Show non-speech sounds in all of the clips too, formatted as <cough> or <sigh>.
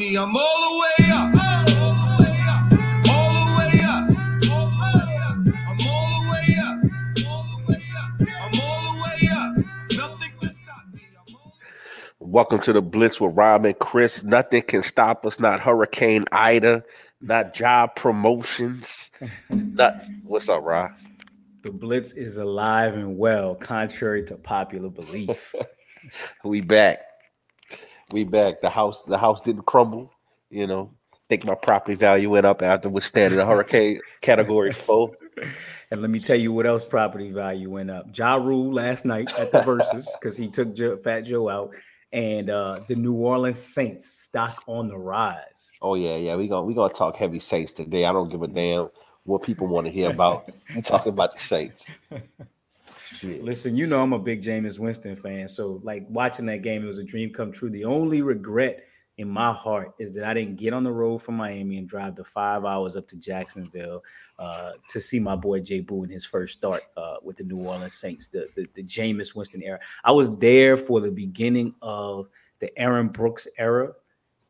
me. I'm all the way up. All the way up. All the way up. All the way up. I'm all the way up. All the way up. I'm all the way up. Nothing can stop me. I'm all Welcome to the Blitz with Rob and Chris. Nothing can stop us. Not Hurricane Ida. Not job promotions. Not what's up, Rob? The Blitz is alive and well, contrary to popular belief. <laughs> We back. We back. The house. The house didn't crumble. You know. I think my property value went up after withstanding a hurricane <laughs> category four. and let me tell you what else property value went up. Ja Rule last night at the Verzuz because he took Joe, Fat Joe out, and uh, the New Orleans Saints stock on the rise. Oh yeah, yeah. We gonna we gonna talk heavy Saints today. I don't give a damn what people want to hear about. <laughs> We talking about the Saints. <laughs> Shit. Listen, you know I'm a big Jameis Winston fan, so like watching that game, it was a dream come true. The only regret in my heart is that I didn't get on the road from Miami and drive the five hours up to Jacksonville uh, to see my boy Jaboo in his first start uh, with the New Orleans Saints, the, the the Jameis Winston era. I was there for the beginning of the Aaron Brooks era.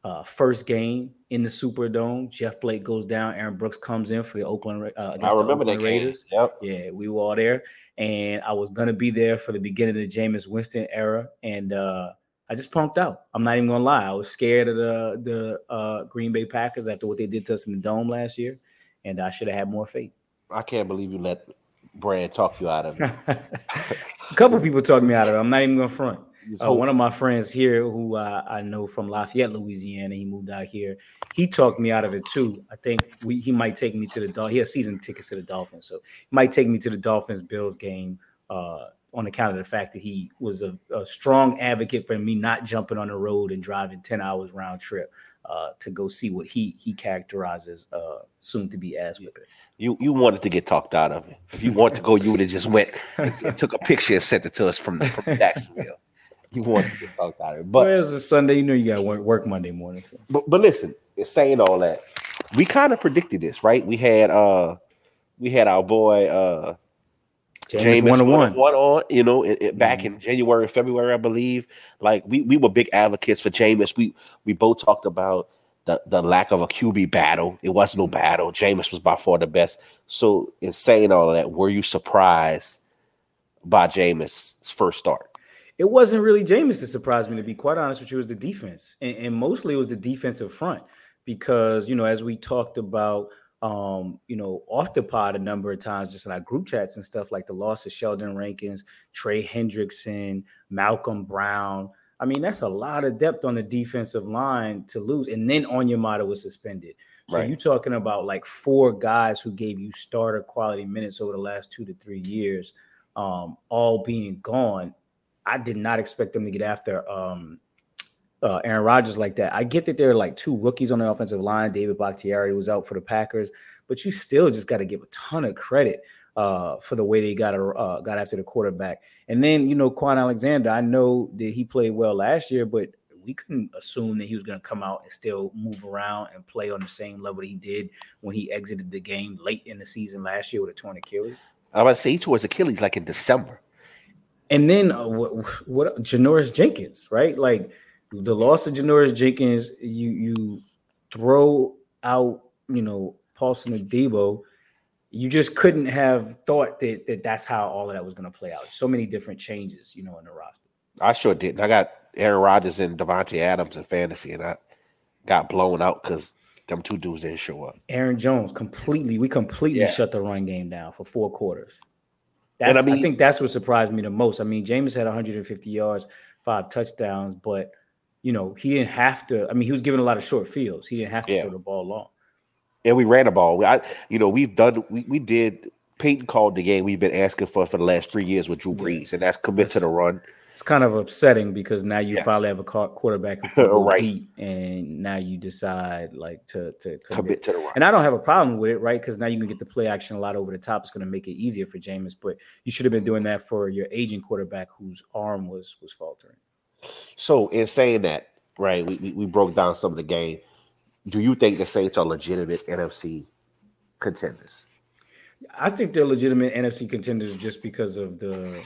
Uh, first game in the Superdome, Jeff Blake goes down. Aaron Brooks comes in for the Oakland. Uh, against I the remember that Oakland game. Raiders. Yep. Yeah, we were all there, and I was gonna be there for the beginning of the Jameis Winston era, and uh, I just punked out. I'm not even gonna lie. I was scared of the the uh, Green Bay Packers after what they did to us in the dome last year, and I should have had more faith. I can't believe you let Brad talk you out of it. <laughs> A couple people talking me out of it. I'm not even gonna front. Uh, one of my friends here, who uh, I know from Lafayette, Louisiana, he moved out here. He talked me out of it too. I think we, he might take me to the Dol- He has season tickets to the Dolphins, so he might take me to the Dolphins Bills game uh, on account of the fact that he was a, a strong advocate for me not jumping on the road and driving ten hours round trip uh, to go see what he he characterizes uh, soon to be ass whipping. you you wanted to get talked out of it. If you want to go, you would have just went and, and took a picture and sent it to us from from Jacksonville. You want to get talked out of it, But but it was a Sunday. You know, you got to work, work Monday morning. So. but but listen, in saying all that, we kind of predicted this, right? We had uh we had our boy uh James one one. one on, you know, it, it- back in January, February, I believe. Like we we were big advocates for Jameis. We we both talked about the the lack of a QB battle. It was no battle. Jameis was by far the best. So in saying all of that, were you surprised by Jameis' first start? It wasn't really Jameis that surprised me, to be quite honest with you, it was the defense. And, and mostly it was the defensive front because, you know, as we talked about, um, you know, off the pod a number of times, just in our group chats and stuff like the loss of Sheldon Rankins, Trey Hendrickson, Malcolm Brown. I mean, that's a lot of depth on the defensive line to lose. And then Onyemata was suspended. So Right. you're talking about like four guys who gave you starter quality minutes over the last two to three years, um, all being gone. I did not expect them to get after um, uh, Aaron Rodgers like that. I get that there are like two rookies on the offensive line. David Bakhtiari was out for the Packers, but you still just got to give a ton of credit uh, for the way they got a, uh, got after the quarterback. And then you know Kwon Alexander. I know that he played well last year, but we couldn't assume that he was going to come out and still move around and play on the same level he did when he exited the game late in the season last year with a torn Achilles. I was say he tore his Achilles like in December. And then uh, what, what Janoris Jenkins, right? Like the loss of Janoris Jenkins, you you throw out, you know, Paulson and Debo. You just couldn't have thought that, that that's how all of that was going to play out. So many different changes, you know, in the roster. I sure didn't. I got Aaron Rodgers and Davante Adams in fantasy, and I got blown out because them two dudes didn't show up. Aaron Jones completely, we completely Yeah. shut the run game down for four quarters. That's, I I, mean- think that's what surprised me the most. I mean, Jameis had 150 yards, five touchdowns, but you know, he didn't have to. I mean, he was given a lot of short fields. He didn't have to Yeah. throw the ball long. and we ran the ball. I, you know, we've done, we, we did. Payton called the game we've been asking for for the last three years with Drew Brees, and that's commit to the run. It's kind of upsetting because now you Yes. finally have a quarterback who <laughs> Right. deep, and now you decide like to to commit. Commit to the run. And I don't have a problem with it, right? Because now you can get the play action a lot over the top. It's going to make it easier for Jameis, but you should have been doing that for your aging quarterback whose arm was was faltering. So, in saying that, right, we, we, we broke down some of the game. Do you think the Saints are legitimate NFC contenders? I think they're legitimate NFC contenders just because of the.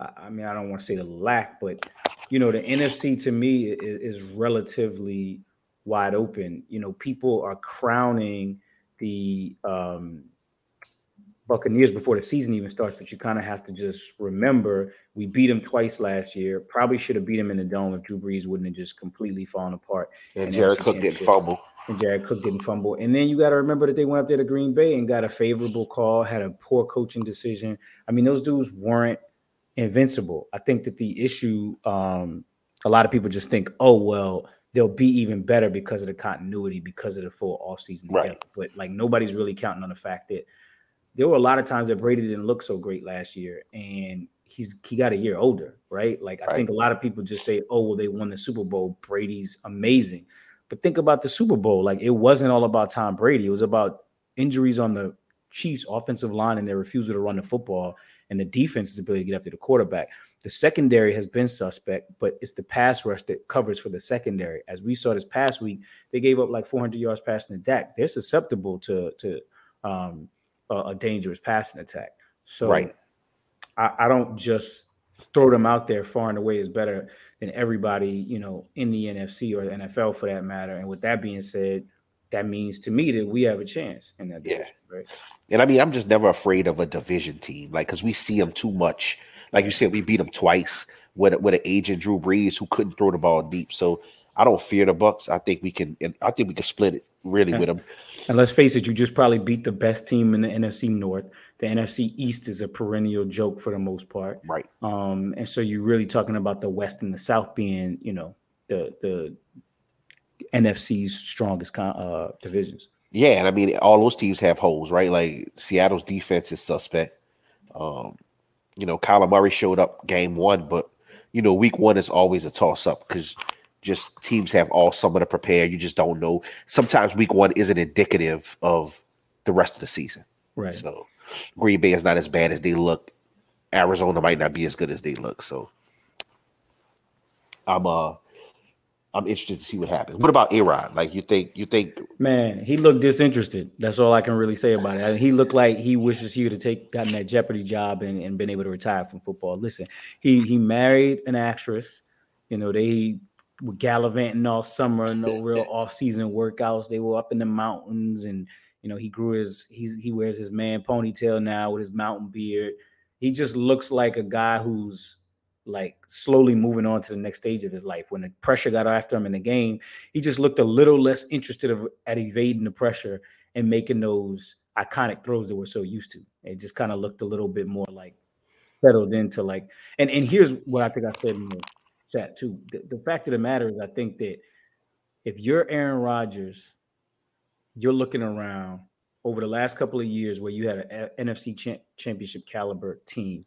I mean, I don't want to say the lack, but you know, the NFC to me is, is relatively wide open. You know, people are crowning the um, Buccaneers before the season even starts, but you kind of have to just remember we beat them twice last year. Probably should have beat them in the dome if Drew Brees wouldn't have just completely fallen apart. And in Jared Cook didn't fumble. And Jared Cook didn't fumble. And then you got to remember that they went up there to Green Bay and got a favorable call, had a poor coaching decision. I mean, those dudes weren't invincible. I think that the issue, um, a lot of people just think, oh, well, they'll be even better because of the continuity, because of the full offseason. Right. together. But like nobody's really counting on the fact that there were a lot of times that Brady didn't look so great last year. And he's he got a year older, right? Like I think a lot of people just say, oh, well, they won the Super Bowl. Brady's amazing. But think about the Super Bowl. Like it wasn't all about Tom Brady. It was about injuries on the Chiefs' offensive line and their refusal to run the football and the defense's ability to get after the quarterback. The secondary has been suspect, but it's the pass rush that covers for the secondary. As we saw this past week, they gave up like 400 yards passing the Dak. They're susceptible to to um, a, a dangerous passing attack. So Right. I, I don't just throw them out there far and away is better than everybody, you know, in the NFC or the NFL for that matter. And with that being said, that means to me that we have a chance in that Yeah. right? And I mean, I'm just never afraid of a division team, like because we see them too much. Like you said, we beat them twice with a- with an agent Drew Brees who couldn't throw the ball deep. So I don't fear the Bucks. I think we can. And I think we can split it really Yeah. with them. And let's face it, you just probably beat the best team in the NFC North. The NFC East is a perennial joke for the most part. Right. Um, and so you're really talking about the West and the South being, you know, the the NFC's strongest uh, divisions. Yeah, and I mean, all those teams have holes, right? Like Seattle's defense is suspect. Um, you know, Kyler Murray showed up game one, but you know, week one is always a toss up because just teams have all summer to prepare. You just don't know. Sometimes week one isn't indicative of the rest of the season. Right. So Green Bay is not as bad as they look. Arizona might not be as good as they look. So I'm uh I'm interested to see what happens. What about Aaron? Like you think you think Man, he looked disinterested. That's all I can really say about it. He looked like he wishes he would have take gotten that Jeopardy job and, and been able to retire from football. Listen, he he married an actress. You know, they were gallivanting all summer, no real <laughs> off-season workouts. They were up in the mountains, and you know, he grew his he's he wears his man ponytail now with his mountain beard. He just looks like a guy who's like slowly moving on to the next stage of his life. When the pressure got after him in the game, he just looked a little less interested of, at evading the pressure and making those iconic throws that we're so used to. It just kind of looked a little bit more like settled into like. And and here's what I think I said in the chat too. The, the fact of the matter is, I think that if you're Aaron Rodgers, you're looking around over the last couple of years where you had an NFC cha- championship caliber team.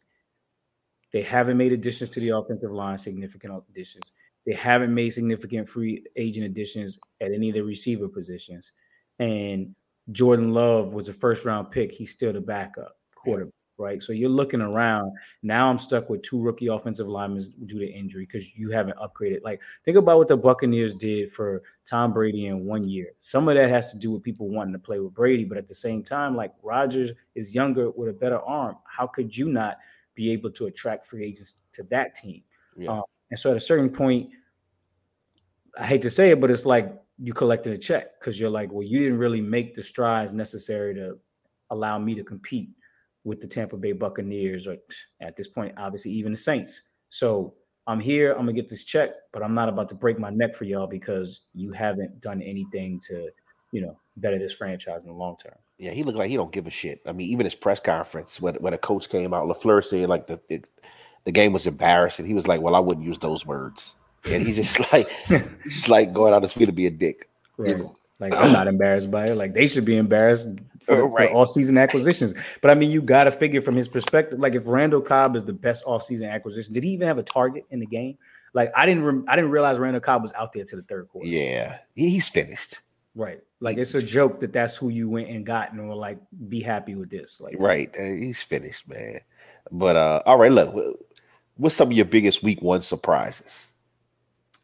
They haven't made additions to the offensive line, significant additions. They haven't made significant free agent additions at any of the receiver positions. And Jordan Love was a first round pick. He's still the backup quarterback, right? So you're looking around. Now I'm stuck with two rookie offensive linemen due to injury because you haven't upgraded. Like, think about what the Buccaneers did for Tom Brady in one year. Some of that has to do with people wanting to play with Brady, but at the same time, like Rodgers is younger with a better arm. How could you not be able to attract free agents to that team? Yeah. Um, and so at a certain point, I hate to say it, but it's like you collected a check because you're like, well, you didn't really make the strides necessary to allow me to compete with the Tampa Bay Buccaneers, or at this point, obviously, even the Saints. So I'm here, I'm gonna get this check, but I'm not about to break my neck for y'all because you haven't done anything to, you know, better this franchise in the long term. Yeah, he looked like he don't give a shit. I mean, even his press conference when when a coach came out, LaFleur said like the it, the game was embarrassing. He was like, "Well, I wouldn't use those words," and he just <laughs> like he's <laughs> just like going out his feet to be a dick. Right. know. Like I'm not embarrassed by it. Like they should be embarrassed for, Uh, right. for all season acquisitions. But I mean, you got to figure from his perspective. Like if Randall Cobb is the best off season acquisition, did he even have a target in the game? Like I didn't. Rem- I didn't realize Randall Cobb was out there to the third quarter. Yeah, he, he's finished. Right. Like it's a joke that that's who you went and got and were like, be happy with this. Like Right, he's finished, man. But uh, all right, look, wh- what's some of your biggest week one surprises?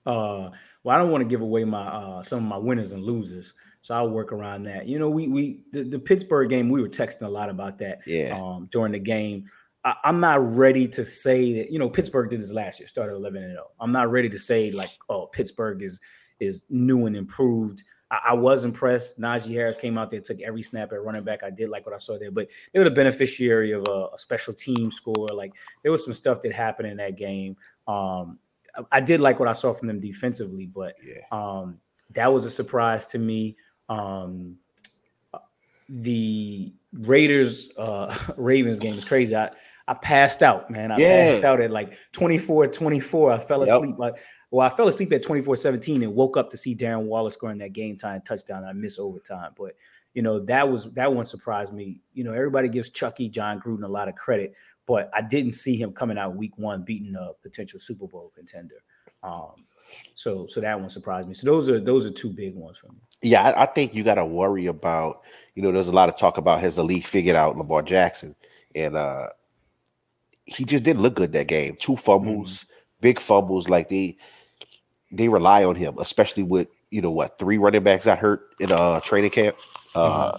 Uh, well, I don't want to give away my uh some of my winners and losers, so I'll work around that. You know, we we the, the Pittsburgh game, we were texting a lot about that. Yeah. Um, during the game, I, I'm not ready to say that. You know, Pittsburgh did this last year, started 11 and 0. I'm not ready to say like, oh, Pittsburgh is is new and improved. I, I was impressed. Najee Harris came out there, took every snap at running back. I did like what I saw there, but they were the beneficiary of a, a special team score. Like there was some stuff that happened in that game. Um, I, I did like what I saw from them defensively, but Yeah. um, that was a surprise to me. Um, the Raiders uh, <laughs> Ravens game is crazy. I, I passed out, man. I Yeah. passed out at like 24 24. I fell Yep. asleep. Like, well, I fell asleep at 24 17 and woke up to see Darren Waller scoring that game time touchdown. I missed overtime. But, you know, that was that one surprised me. You know, everybody gives Chucky, Jon Gruden a lot of credit, but I didn't see him coming out week one beating a potential Super Bowl contender. Um, so so that one surprised me. So those are those are two big ones for me. Yeah, I, I think you got to worry about. You know, there's a lot of talk about has the league figured out Lamar Jackson, and uh he just didn't look good that game. Two fumbles, big fumbles. Like they they rely on him, especially with you know what three running backs got hurt in uh training camp. Uh,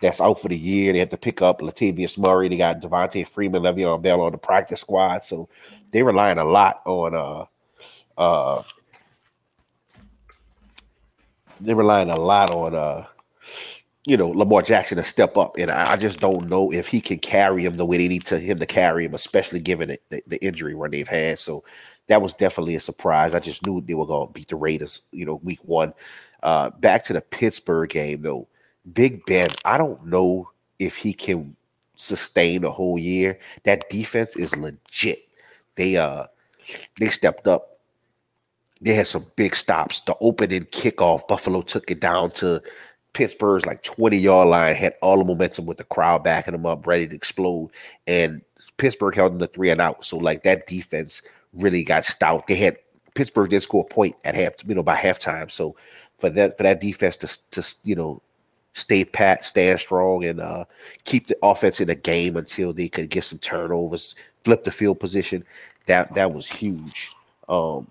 That's out for the year. They have to pick up Latavius Murray. They got Devonta Freeman, Le'Veon Bell on the practice squad, so they relying a lot on uh uh they're relying a lot on uh you know Lamar Jackson to step up, and I, I just don't know if he can carry him the way they need to him to carry him, especially given the, the, the injury run they've had. So that was definitely a surprise. I just knew they were going to beat the Raiders, you know, week one. Uh, back to the Pittsburgh game though, Big Ben. I don't know if he can sustain the whole year. That defense is legit. They uh they stepped up they had some big stops. The opening kickoff, Buffalo took it down to Pittsburgh's like 20 yard line, had all the momentum with the crowd backing them up, ready to explode. And Pittsburgh held them to three and out. So, like, that defense really got stout. They had Pittsburgh did score a point at half, you know, by halftime. So, for that, for that defense to, to you know, stay pat, stand strong, and uh, keep the offense in the game until they could get some turnovers, flip the field position, that that was huge. Um,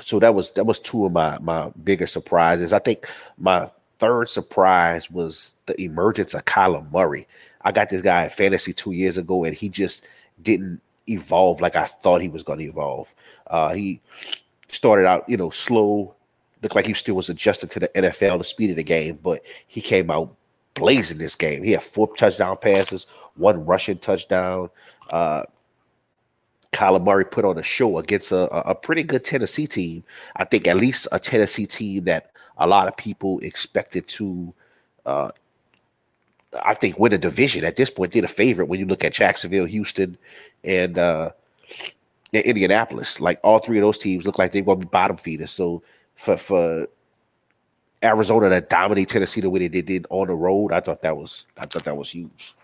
so that was that was two of my my bigger surprises. I think my third surprise was the emergence of Kyler Murray. I got this guy in fantasy two years ago, and he just didn't evolve like I thought he was going to evolve. Uh, he started out, you know, slow, looked like he still was adjusting to the NFL, the speed of the game, but he came out blazing this game. He had four touchdown passes, one rushing touchdown. Uh, Kyler Murray put on a show against a, a- a pretty good Tennessee team. I think at least a Tennessee team that a lot of people expected to, uh, I think, win a division. At this point, they're the favorite when you look at Jacksonville, Houston, and uh, Indianapolis. Like all three of those teams look like they're going to be bottom feeders. So for for Arizona to dominate Tennessee the way they did on the road, I thought that was I thought that was huge.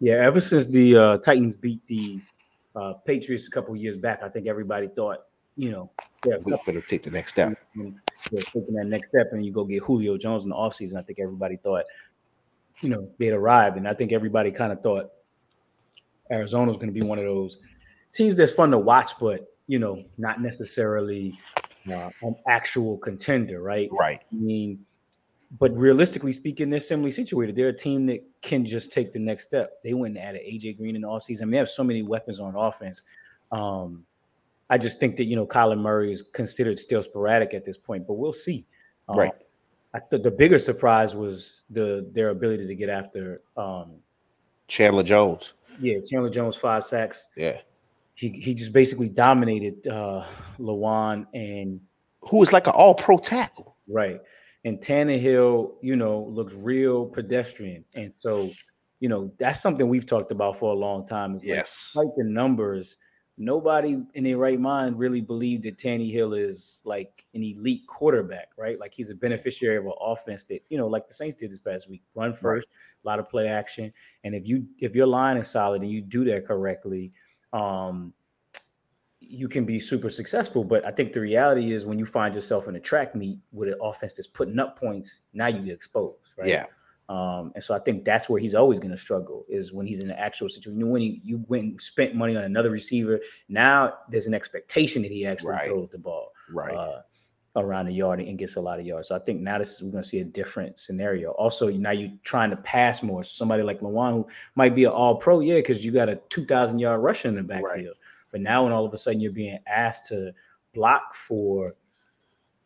Yeah, ever since the uh, Titans beat the uh, Patriots a couple years back, I think everybody thought, you know, yeah, for them to take the next step. Taking that next step and you go get Julio Jones in the offseason. I think everybody thought, you know, they'd arrived. And I think everybody kind of thought Arizona's going to be one of those teams that's fun to watch, but, you know, not necessarily uh, an actual contender, right? Right. I mean, but realistically speaking, they're similarly situated. They're a team that can just take the next step. They went and added AJ Green in the offseason. I mean, they have so many weapons on offense. Um, I just think that you know Kyler Murray is considered still sporadic at this point, but we'll see. Um, Right. I thought the bigger surprise was the their ability to get after. Um, Chandler Jones. yeah, Chandler Jones five sacks. Yeah. He he just basically dominated uh, Lewan and Who was like an all pro tackle. Right. And Tannehill, you know, looks real pedestrian. And so, you know, that's something we've talked about for a long time. Is Yes. like, like the numbers. Nobody in their right mind really believed that Tannehill is like an elite quarterback, right? Like he's a beneficiary of an offense that, you know, like the Saints did this past week. Run first, a lot of play action. And if you if your line is solid and you do that correctly, um, you can be super successful. But I think the reality is when you find yourself in a track meet with an offense that's putting up points, now you get exposed, right? Yeah. Um, and so I think that's where he's always going to struggle is when he's in an actual situation. You know, when you, you went and spent money on another receiver, now there's an expectation that he actually Right. throws the ball Right. uh, around the yard and gets a lot of yards. So I think now this is we're going to see a different scenario. Also, now you're trying to pass more. Somebody like Lewan who might be an All Pro, yeah, because you got a two thousand yard rusher in the backfield. But now, when all of a sudden you're being asked to block for,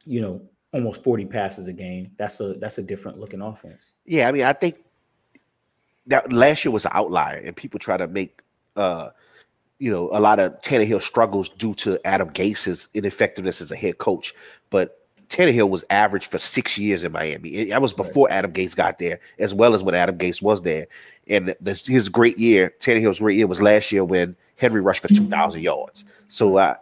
you know, almost 40 passes a game, that's a that's a different looking offense. Yeah, I mean, I think that last year was an outlier, and people try to make uh you know a lot of Tannehill struggles due to Adam Gase's ineffectiveness as a head coach. But Tannehill was average for six years in Miami. It- That was before Adam Gase got there, as well as when Adam Gase was there. And the, his great year, Tannehill's great year was last year when Henry rushed for two thousand yards. So, uh,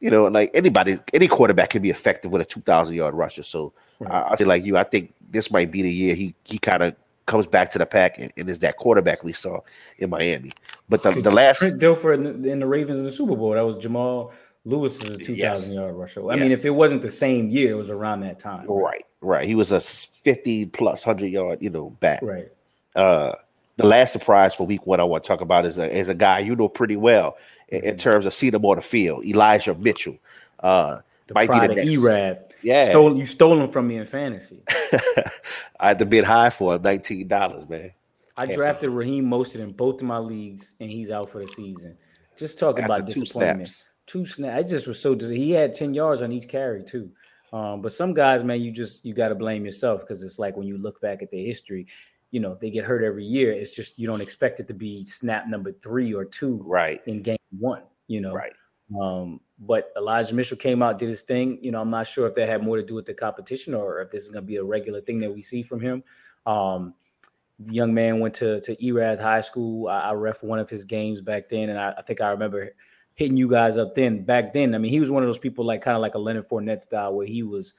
you know, like anybody, any quarterback can be effective with a two thousand yard rusher. So, I I say like you, I think this might be the year he he kind of comes back to the pack and, and is that quarterback we saw in Miami. But the, the last Trent Dilfer in the, in the Ravens in the Super Bowl, that was Jamal Lewis's 2,000 Yes. yard rusher. I Yeah. mean, if it wasn't the same year, it was around that time. Right, right. He was a 50 plus 100 yard, you know, back. Right. Uh, the last surprise for week one I want to talk about is a, is a guy you know pretty well in, in terms of seeing him on the field, Elijah Mitchell. Uh, The might pride be the next. E-Rab. Yeah. Stole, you stole him from me in fantasy. <laughs> I had to bid high for him, $19, man. I drafted Raheem Mostert in both of my leagues, and he's out for the season. Just talk After about two disappointment. snaps. Two snaps. I just was so dis- he had 10 yards on each carry, too. Um, but some guys, man, you just you got to blame yourself because it's like when you look back at the history, you know, they get hurt every year. It's just you don't expect it to be snap number three or two Right, in game one, you know. right. Um, but Elijah Mitchell came out, did his thing. You know, I'm not sure if that had more to do with the competition or if this is going to be a regular thing that we see from him. Um, the young man went to to Erath High School. I, I ref one of his games back then, and I, I think I remember hitting you guys up then. Back then, I mean, he was one of those people like kind of like a Leonard Fournette style, where he was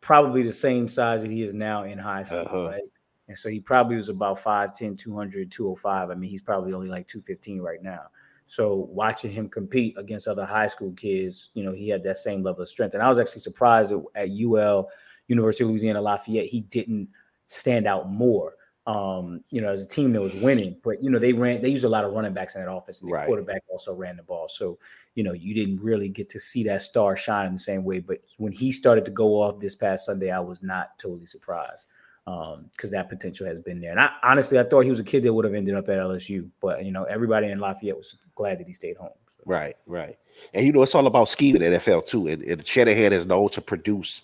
probably the same size as he is now in high school, Uh-huh. right? And so he probably was about 5'10, 200, 205. I mean, he's probably only like 215 right now. So watching him compete against other high school kids, you know, he had that same level of strength. And I was actually surprised that at UL, University of Louisiana Lafayette, he didn't stand out more. Um, you know, as a team that was winning, but you know, they ran, they used a lot of running backs in that offense, and the Right. quarterback also ran the ball. So, you know, you didn't really get to see that star shine in the same way. But when he started to go off this past Sunday, I was not totally surprised um because that potential has been there. And I honestly I thought he was a kid that would have ended up at LSU, but you know everybody in Lafayette was glad that he stayed home. So, Right, right. And you know, it's all about scheme in the NFL too. And, and Shanahan is known to produce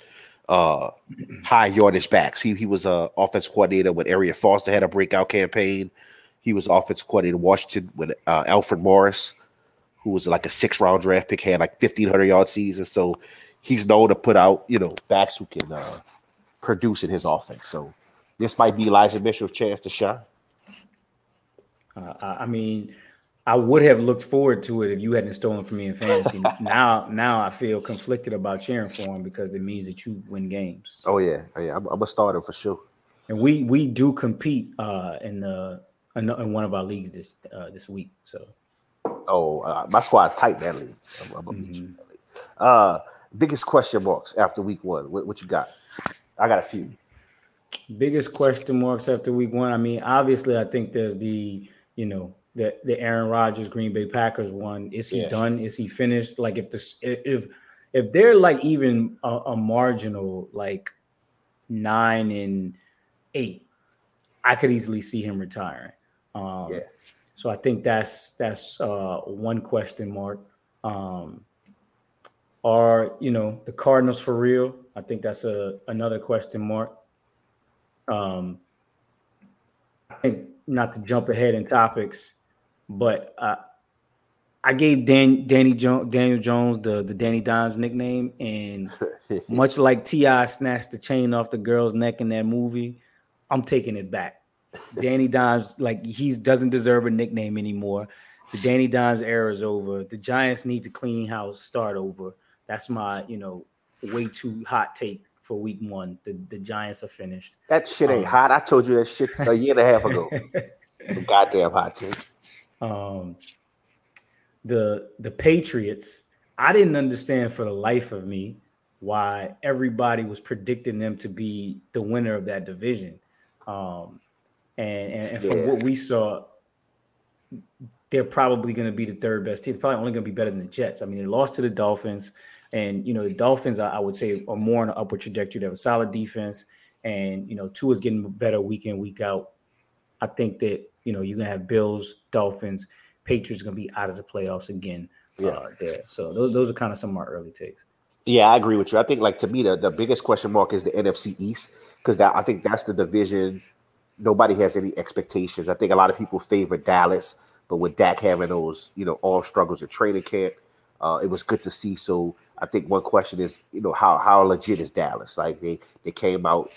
uh <clears throat> high yardage backs. He he was a offense coordinator when Arian Foster had a breakout campaign. He was offense coordinator in Washington with uh, Alfred Morris, who was like a six round draft pick, had like fifteen hundred yard season. So he's known to put out you know backs who can uh, produce in his offense. So this might be Elijah Mitchell's chance to shine. Uh, I, mean, I would have looked forward to it if you hadn't stolen from me in fantasy. <laughs> now, now I feel conflicted about cheering for him because it means that you win games. Oh yeah, oh, yeah. I'm, I'm a starter for sure. And we we do compete uh, in the in, in one of our leagues this uh, this week. So Oh, uh, my squad tight that league. I'm, I'm gonna beat you in that league. Uh, biggest question marks after week one. What, what you got? I got a few. biggest question marks after week one. I mean, obviously, I think there's the you know the the Aaron Rodgers Green Bay Packers one. Is he Yeah. done? Is he finished? Like if this if if they're like even a, a marginal like nine and eight, I could easily see him retiring. Um, Yeah. So I think that's that's uh, one question mark. Um, are you know the Cardinals for real? I think that's a another question mark. Um, I think not to jump ahead in topics, but uh, I gave Dan, Danny jo- Daniel Jones the the Danny Dimes nickname, and <laughs> much like Ti snatched the chain off the girl's neck in that movie, I'm taking it back. Danny <laughs> Dimes, like he doesn't deserve a nickname anymore. The Danny Dimes era is over. The Giants need to clean house, start over. That's my, you know, way too hot take for week one. The the Giants are finished. that shit ain't Um, hot. I told you that shit a year and a half ago. <laughs> Goddamn hot take. um, the the Patriots. I didn't understand for the life of me why everybody was predicting them to be the winner of that division. Um, and, and, and from Yeah. what we saw, they're probably going to be the third best team. They're probably only going to be better than the Jets. I mean, they lost to the Dolphins, and you know the Dolphins, I, I would say, are more on an upward trajectory. They have a solid defense, and you know Tua is getting better week in week out. I think that you know you're gonna have Bills, Dolphins, Patriots gonna be out of the playoffs again. Yeah. Uh, there. So those, those are kind of some of my early takes. Yeah, I agree with you. I think like to me the, the biggest question mark is the NFC East because that I think that's the division nobody has any expectations. I think a lot of people favor Dallas, but with Dak having those you know all struggles at training camp, uh, it was good to see. So I think one question is you know how how legit is Dallas? Like they they came out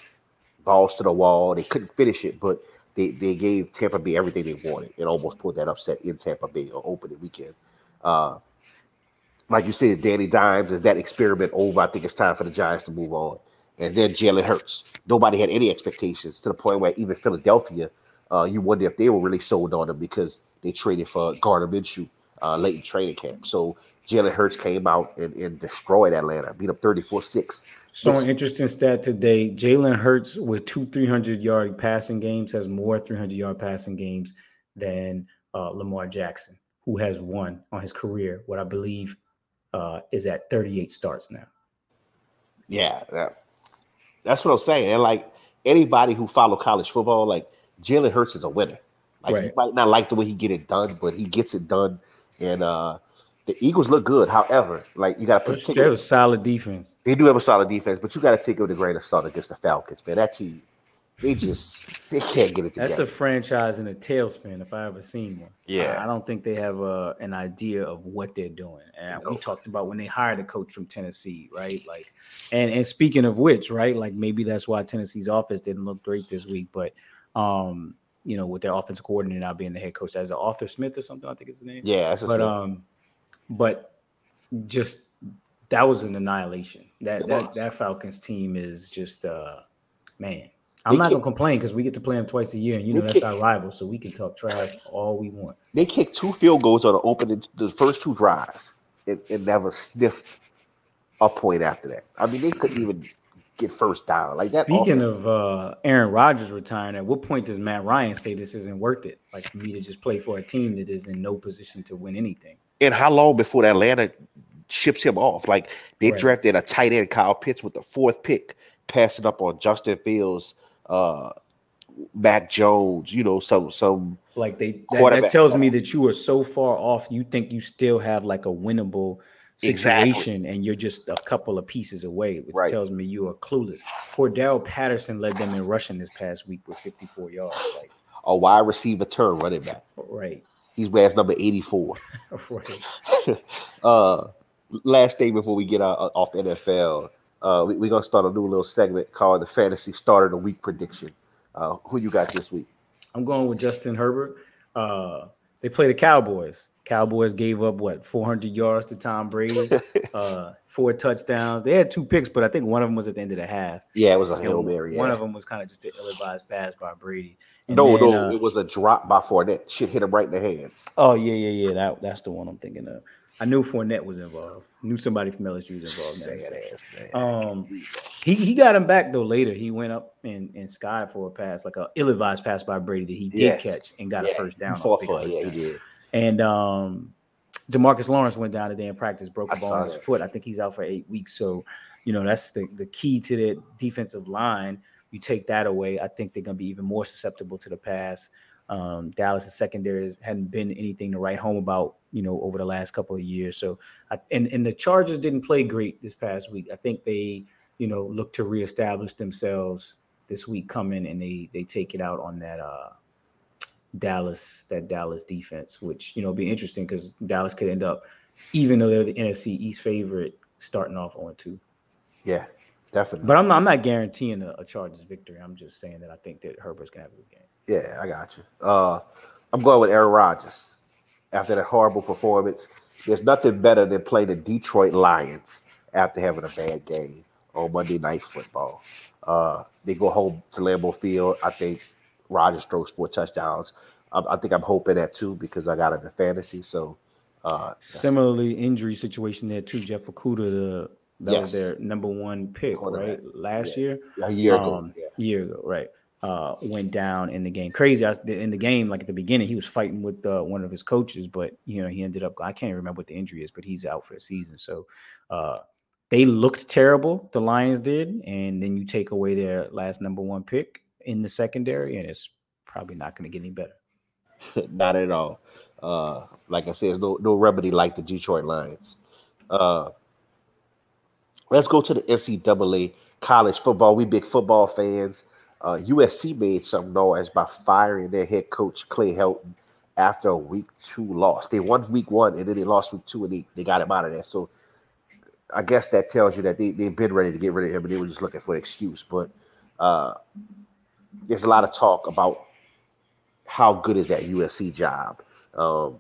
balls to the wall, they couldn't finish it, but they they gave Tampa Bay everything they wanted and almost pulled that upset in Tampa Bay on opening weekend. Uh, like you said, Danny Dimes, is that experiment over? I think it's time for the Giants to move on. And then Jalen Hurts. Nobody had any expectations to the point where even Philadelphia, uh, you wonder if they were really sold on him because they traded for Gardner Minshew uh, late in training camp. So Jalen Hurts came out and, and destroyed Atlanta, beat up 34 6. So an interesting stat today: Jalen Hurts with two 300 yard passing games has more 300 yard passing games than uh, Lamar Jackson, who has one on his career. What I believe uh, is at 38 starts now. Yeah, that, that's what I'm saying. And like anybody who follow college football, like Jalen Hurts is a winner. Like Right. you might not like the way he get it done, but he gets it done. And uh the Eagles look good. However, like you got to put They're a solid defense. they do have a solid defense, but you got to take it with a grain of salt against the Falcons, man. That team, they just <laughs> they can't get it together. That's a franchise in a tailspin if I ever seen one. Yeah. I, I don't think they have a, an idea of what they're doing. And we talked about when they hired a coach from Tennessee, right? Like, and and speaking of which, right? Like maybe that's why Tennessee's offense didn't look great this week, but um, you know, with their offensive coordinator now being the head coach, as an Arthur Smith or something, I think is the name. yeah, that's but but, um, but just that was an annihilation. That that that Falcons team is just uh, man. I'm They not kick- gonna complain because we get to play them twice a year, and you know that's kick- our rival, so we can talk trash all we want. they kicked two field goals on the opening the first two drives and, and never sniffed a point after that. I mean, they couldn't even get first down. Like that. Speaking offense- of uh, Aaron Rodgers retiring, at what point does Matt Ryan say this isn't worth it? Like for me to just play for a team that is in no position to win anything. And how long before Atlanta ships him off? Like they Right. drafted a tight end, Kyle Pitts, with the fourth pick, passing up on Justin Fields, uh, Mac Jones. You know, some some. Like they that, that tells me that you are so far off. You think you still have like a winnable Exactly. situation, and you're just a couple of pieces away, which Right. tells me you are clueless. Cordarrelle Patterson led them in rushing this past week with 54 yards. Like A wide receiver turn running back. right, He's wears number 84. <laughs> right. <laughs> uh last thing before we get out, off NFL, uh we, we're gonna start a new little segment called the fantasy start of the week prediction. Uh who you got this week? I'm going with Justin Herbert. Uh, they play the Cowboys. Cowboys gave up what 400 yards to Tom Brady, <laughs> uh, four touchdowns. They had two picks, but I think one of them was at the end of the half. Yeah, it was a Hail Mary. One yeah. of them was kind of just an ill-advised pass by Brady. And no, then, no, uh, it was a drop by Fournette. Shit hit him right in the hands. oh yeah, yeah, yeah. That that's the one I'm thinking of. I knew Fournette was involved. Knew somebody from LSU was involved. In that Sad interception. ass, man. Um, he he got him back though later. He went up in in sky for a pass, like a ill-advised pass by Brady that he did Yes. catch and got Yeah, a first down. On, for it. Yeah, he did. And um, Demarcus Lawrence went down today in practice, broke a saw in his foot. I think he's out for eight weeks. So, you know, that's the, the key to the defensive line. You take that away, I think they're going to be even more susceptible to the pass. Um, Dallas' secondary hadn't been anything to write home about, you know, over the last couple of years. So, I, and and the Chargers didn't play great this past week. I think they, you know, look to reestablish themselves this week coming, and they they take it out on that uh Dallas, that Dallas defense, which you know be interesting because Dallas could end up, even though they're the NFC East favorite, starting off on two. Yeah, definitely. But I'm not, I'm not guaranteeing a, a Chargers victory. I'm just saying that I think that Herbert's gonna have a good game. Yeah, I got you. Uh, I'm going with Aaron Rodgers. After that horrible performance, there's nothing better than playing the Detroit Lions after having a bad game on Monday Night Football. Uh, they go home to Lambeau Field. I think Rodgers throws four touchdowns. I, I think I'm hoping that too because I got him in fantasy. So, uh, Similarly, injury situation there too. Jeff Okudah, the that Yes. was their number one pick, right? Last Yeah. year. a year ago. um, yeah. year ago, right? Uh, went down in the game. Crazy. I, in the game, like at the beginning, he was fighting with uh, one of his coaches, but you know he ended up. I can't even remember what the injury is, but he's out for the season. So uh, they looked terrible. The Lions did, and then you take away their last number one pick in the secondary, and it's probably not going to get any better. <laughs> Not at all. Uh, like I said, no no remedy like the Detroit Lions. Uh, Let's go to the NCAA college football. We big football fans. Uh, USC made some noise by firing their head coach Clay Helton after a week two loss. They won week one and then they lost week two and they, they got him out of there. So I guess that tells you that they, they've been ready to get rid of him and they were just looking for an excuse. But uh, there's a lot of talk about how good is that USC job. Um,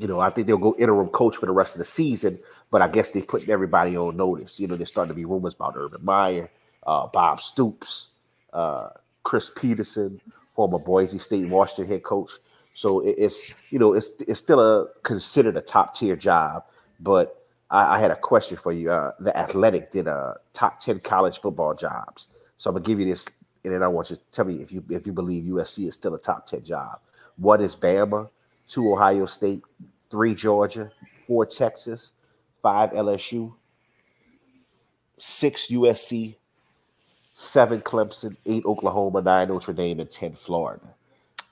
you know, I think they'll go interim coach for the rest of the season, but I guess they put everybody on notice. You know, there's starting to be rumors about Urban Meyer, uh, Bob Stoops, uh, Chris Petersen, former Boise State Washington head coach. So it, it's you know it's it's still a considered a top tier job. But I, I had a question for you. Uh, the Athletic did a top ten college football jobs. So I'm gonna give you this, and then I want you to tell me if you if you believe USC is still a top ten job. One is Bama, two Ohio State, three Georgia, four Texas, five LSU, six USC, seven Clemson, eight Oklahoma, nine Notre Dame, and ten Florida.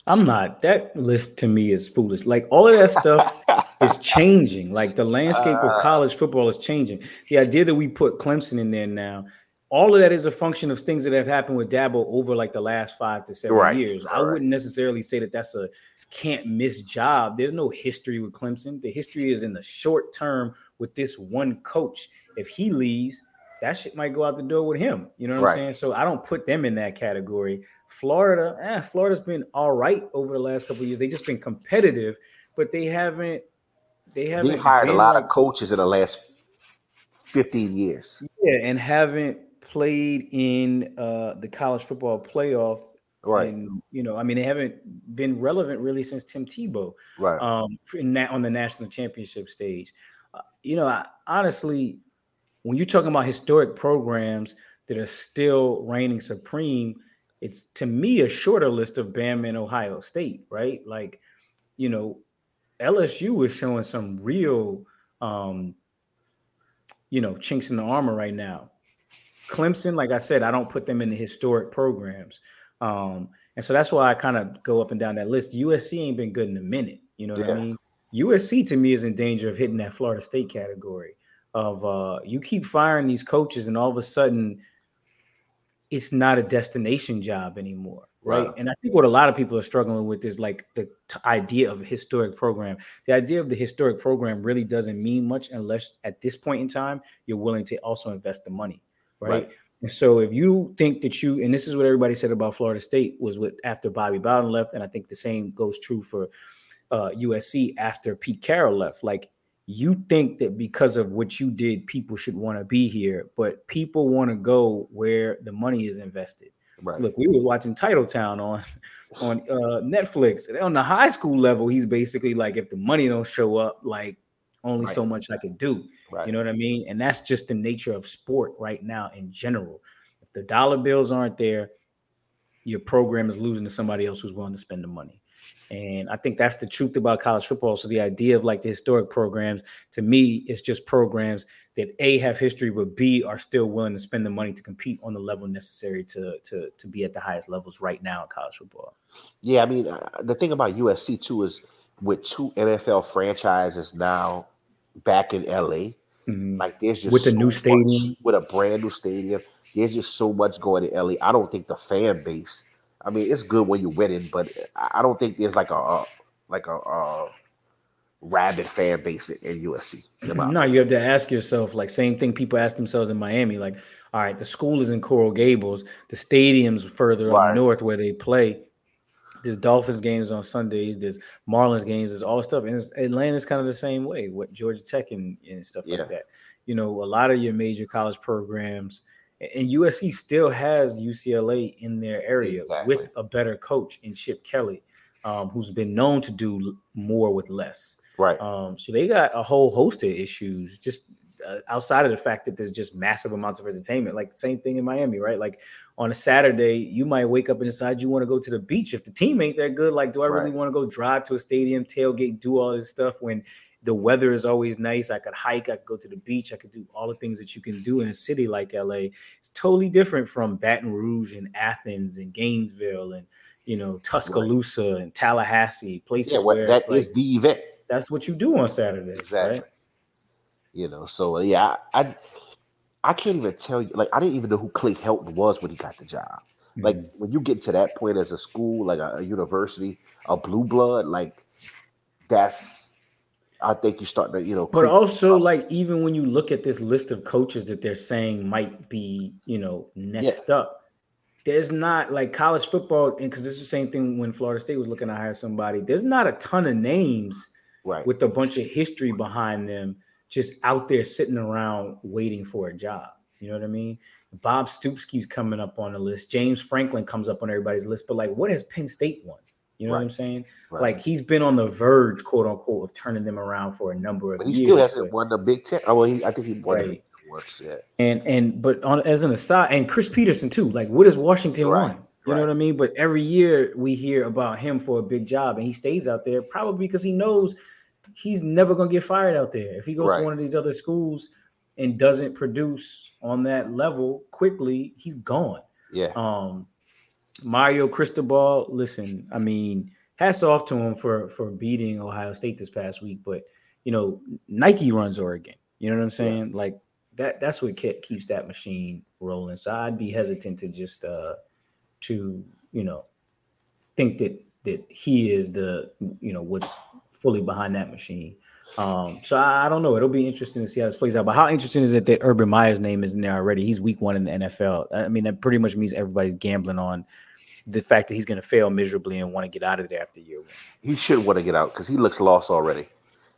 I'm not. That list to me is foolish. Like all of that stuff <laughs> is changing. Like the landscape Uh. of college football is changing. The idea that we put Clemson in there now, all of that is a function of things that have happened with Dabo over like the last five to seven Right, years. I wouldn't necessarily say that that's a can't miss job. There's no history with Clemson. The history is in the short term with this one coach. If he leaves, that shit might go out the door with him. You know what Right. I'm saying? So I don't put them in that category. Florida, eh, Florida's been all right over the last couple of years. They just been competitive, but they haven't. They haven't They've hired a lot like- of coaches in the last 15 years. yeah, and haven't played in uh, the college football playoff. Right, And you know, I mean, they haven't been relevant really since Tim Tebow. right. um, in that on the national championship stage. You know, I, honestly, when you're talking about historic programs that are still reigning supreme, it's to me a shorter list of Bama and Ohio State, right? Like, you know, LSU is showing some real, um, you know, chinks in the armor right now. Clemson, like I said, I don't put them in the historic programs. Um, and so that's why I kind of go up and down that list. USC ain't been good in a minute. You know what Yeah. I mean? USC to me is in danger of hitting that Florida State category of uh you keep firing these coaches and all of a sudden it's not a destination job anymore. Right. Right. And I think what a lot of people are struggling with is like the t- idea of a historic program. The idea of the historic program really doesn't mean much unless at this point in time you're willing to also invest the money. Right. Right. And so if you think that you, and this is what everybody said about Florida State was with after Bobby Bowden left, and I think the same goes true for uh, USC after Pete Carroll left. Like you think that because of what you did, people should want to be here, but people want to go where the money is invested. right. Look, we were watching Titletown on <laughs> on uh, Netflix. And on the high school level, he's basically like, if the money don't show up, like only Right. so much I can do. right. You know what I mean? And that's just the nature of sport right now in general. If the dollar bills aren't there, your program is losing to somebody else who's willing to spend the money. And I think that's the truth about college football. So the idea of like the historic programs to me is just programs that A have history, but B are still willing to spend the money to compete on the level necessary to to to be at the highest levels right now in college football. Yeah, I mean, uh, the thing about USC too is with two NFL franchises now back in LA, Mhm. like there's just With so new much- stadium. with a brand new stadium. There's just so much going to LA. I don't think the fan base. I mean, it's good when you're winning, but I don't think there's like a, a like a, a rabid fan base in, in USC. <clears throat> No, you have to ask yourself, like same thing people ask themselves in Miami, like, all right, the school is in Coral Gables, the stadium's further Right. up north where they play. There's Dolphins games on Sundays, there's Marlins games, there's all stuff. And Atlanta's kind of the same way, what Georgia Tech and, and stuff Yeah. like that. You know, a lot of your major college programs and USC still has UCLA in their area Exactly. with a better coach in Chip Kelly, um, who's been known to do more with less. right. Um, so they got a whole host of issues just uh, outside of the fact that there's just massive amounts of entertainment. Like same thing in Miami, right? Like on a Saturday, you might wake up and decide you want to go to the beach. If the team ain't that good, like, do I really want to go drive to a stadium, tailgate, do all this stuff when the weather is always nice? I could hike, I could go to the beach, I could do all the things that you can do in a city like LA. It's totally different from Baton Rouge and Athens and Gainesville and you know Tuscaloosa and Tallahassee, places Yeah, where well, that like, is the event. that's what you do on Saturdays, Exactly. right? You know, so yeah, I I can't even tell you. Like I didn't even know who Clay Helton was when he got the job. Like Mhm. when you get to that point as a school, like a, a university, a blue blood, like that's. I think you start to you know. But also, like, even when you look at this list of coaches that they're saying might be, you know, next up, there's not like college football, and because this is the same thing when Florida State was looking to hire somebody, there's not a ton of names right. with a bunch of history behind them just out there sitting around waiting for a job. You know what I mean? Bob Stoops keeps coming up on the list. James Franklin comes up on everybody's list, but like, what has Penn State won? You know what I'm saying? right. Like he's been on the verge, quote unquote, of turning them around for a number of but he years. still hasn't but- won the Big Ten. Oh, well, he, I think he won the Right. Ten once. Yeah. and and but on as an aside, and Chris Petersen too. Like, what has Washington Right, won? You know what I mean? But every year we hear about him for a big job, and he stays out there probably because he knows he's never gonna get fired out there. If he goes Right. to one of these other schools and doesn't produce on that level quickly, he's gone. Yeah. Um, Mario Cristobal, listen, I mean, hats off to him for for beating Ohio State this past week, but you know, Nike runs Oregon. You know what I'm saying? Like that. That's what ke- keeps that machine rolling. So I'd be hesitant to just uh to you know think that that he is the you know what's fully behind that machine. Um, so I, I don't know. It'll be interesting to see how this plays out. But how interesting is it that Urban Meyer's name is in there already? He's week one in the NFL. I mean, that pretty much means everybody's gambling on the fact that he's going to fail miserably and want to get out of there after year one. He should want to get out because he looks lost already.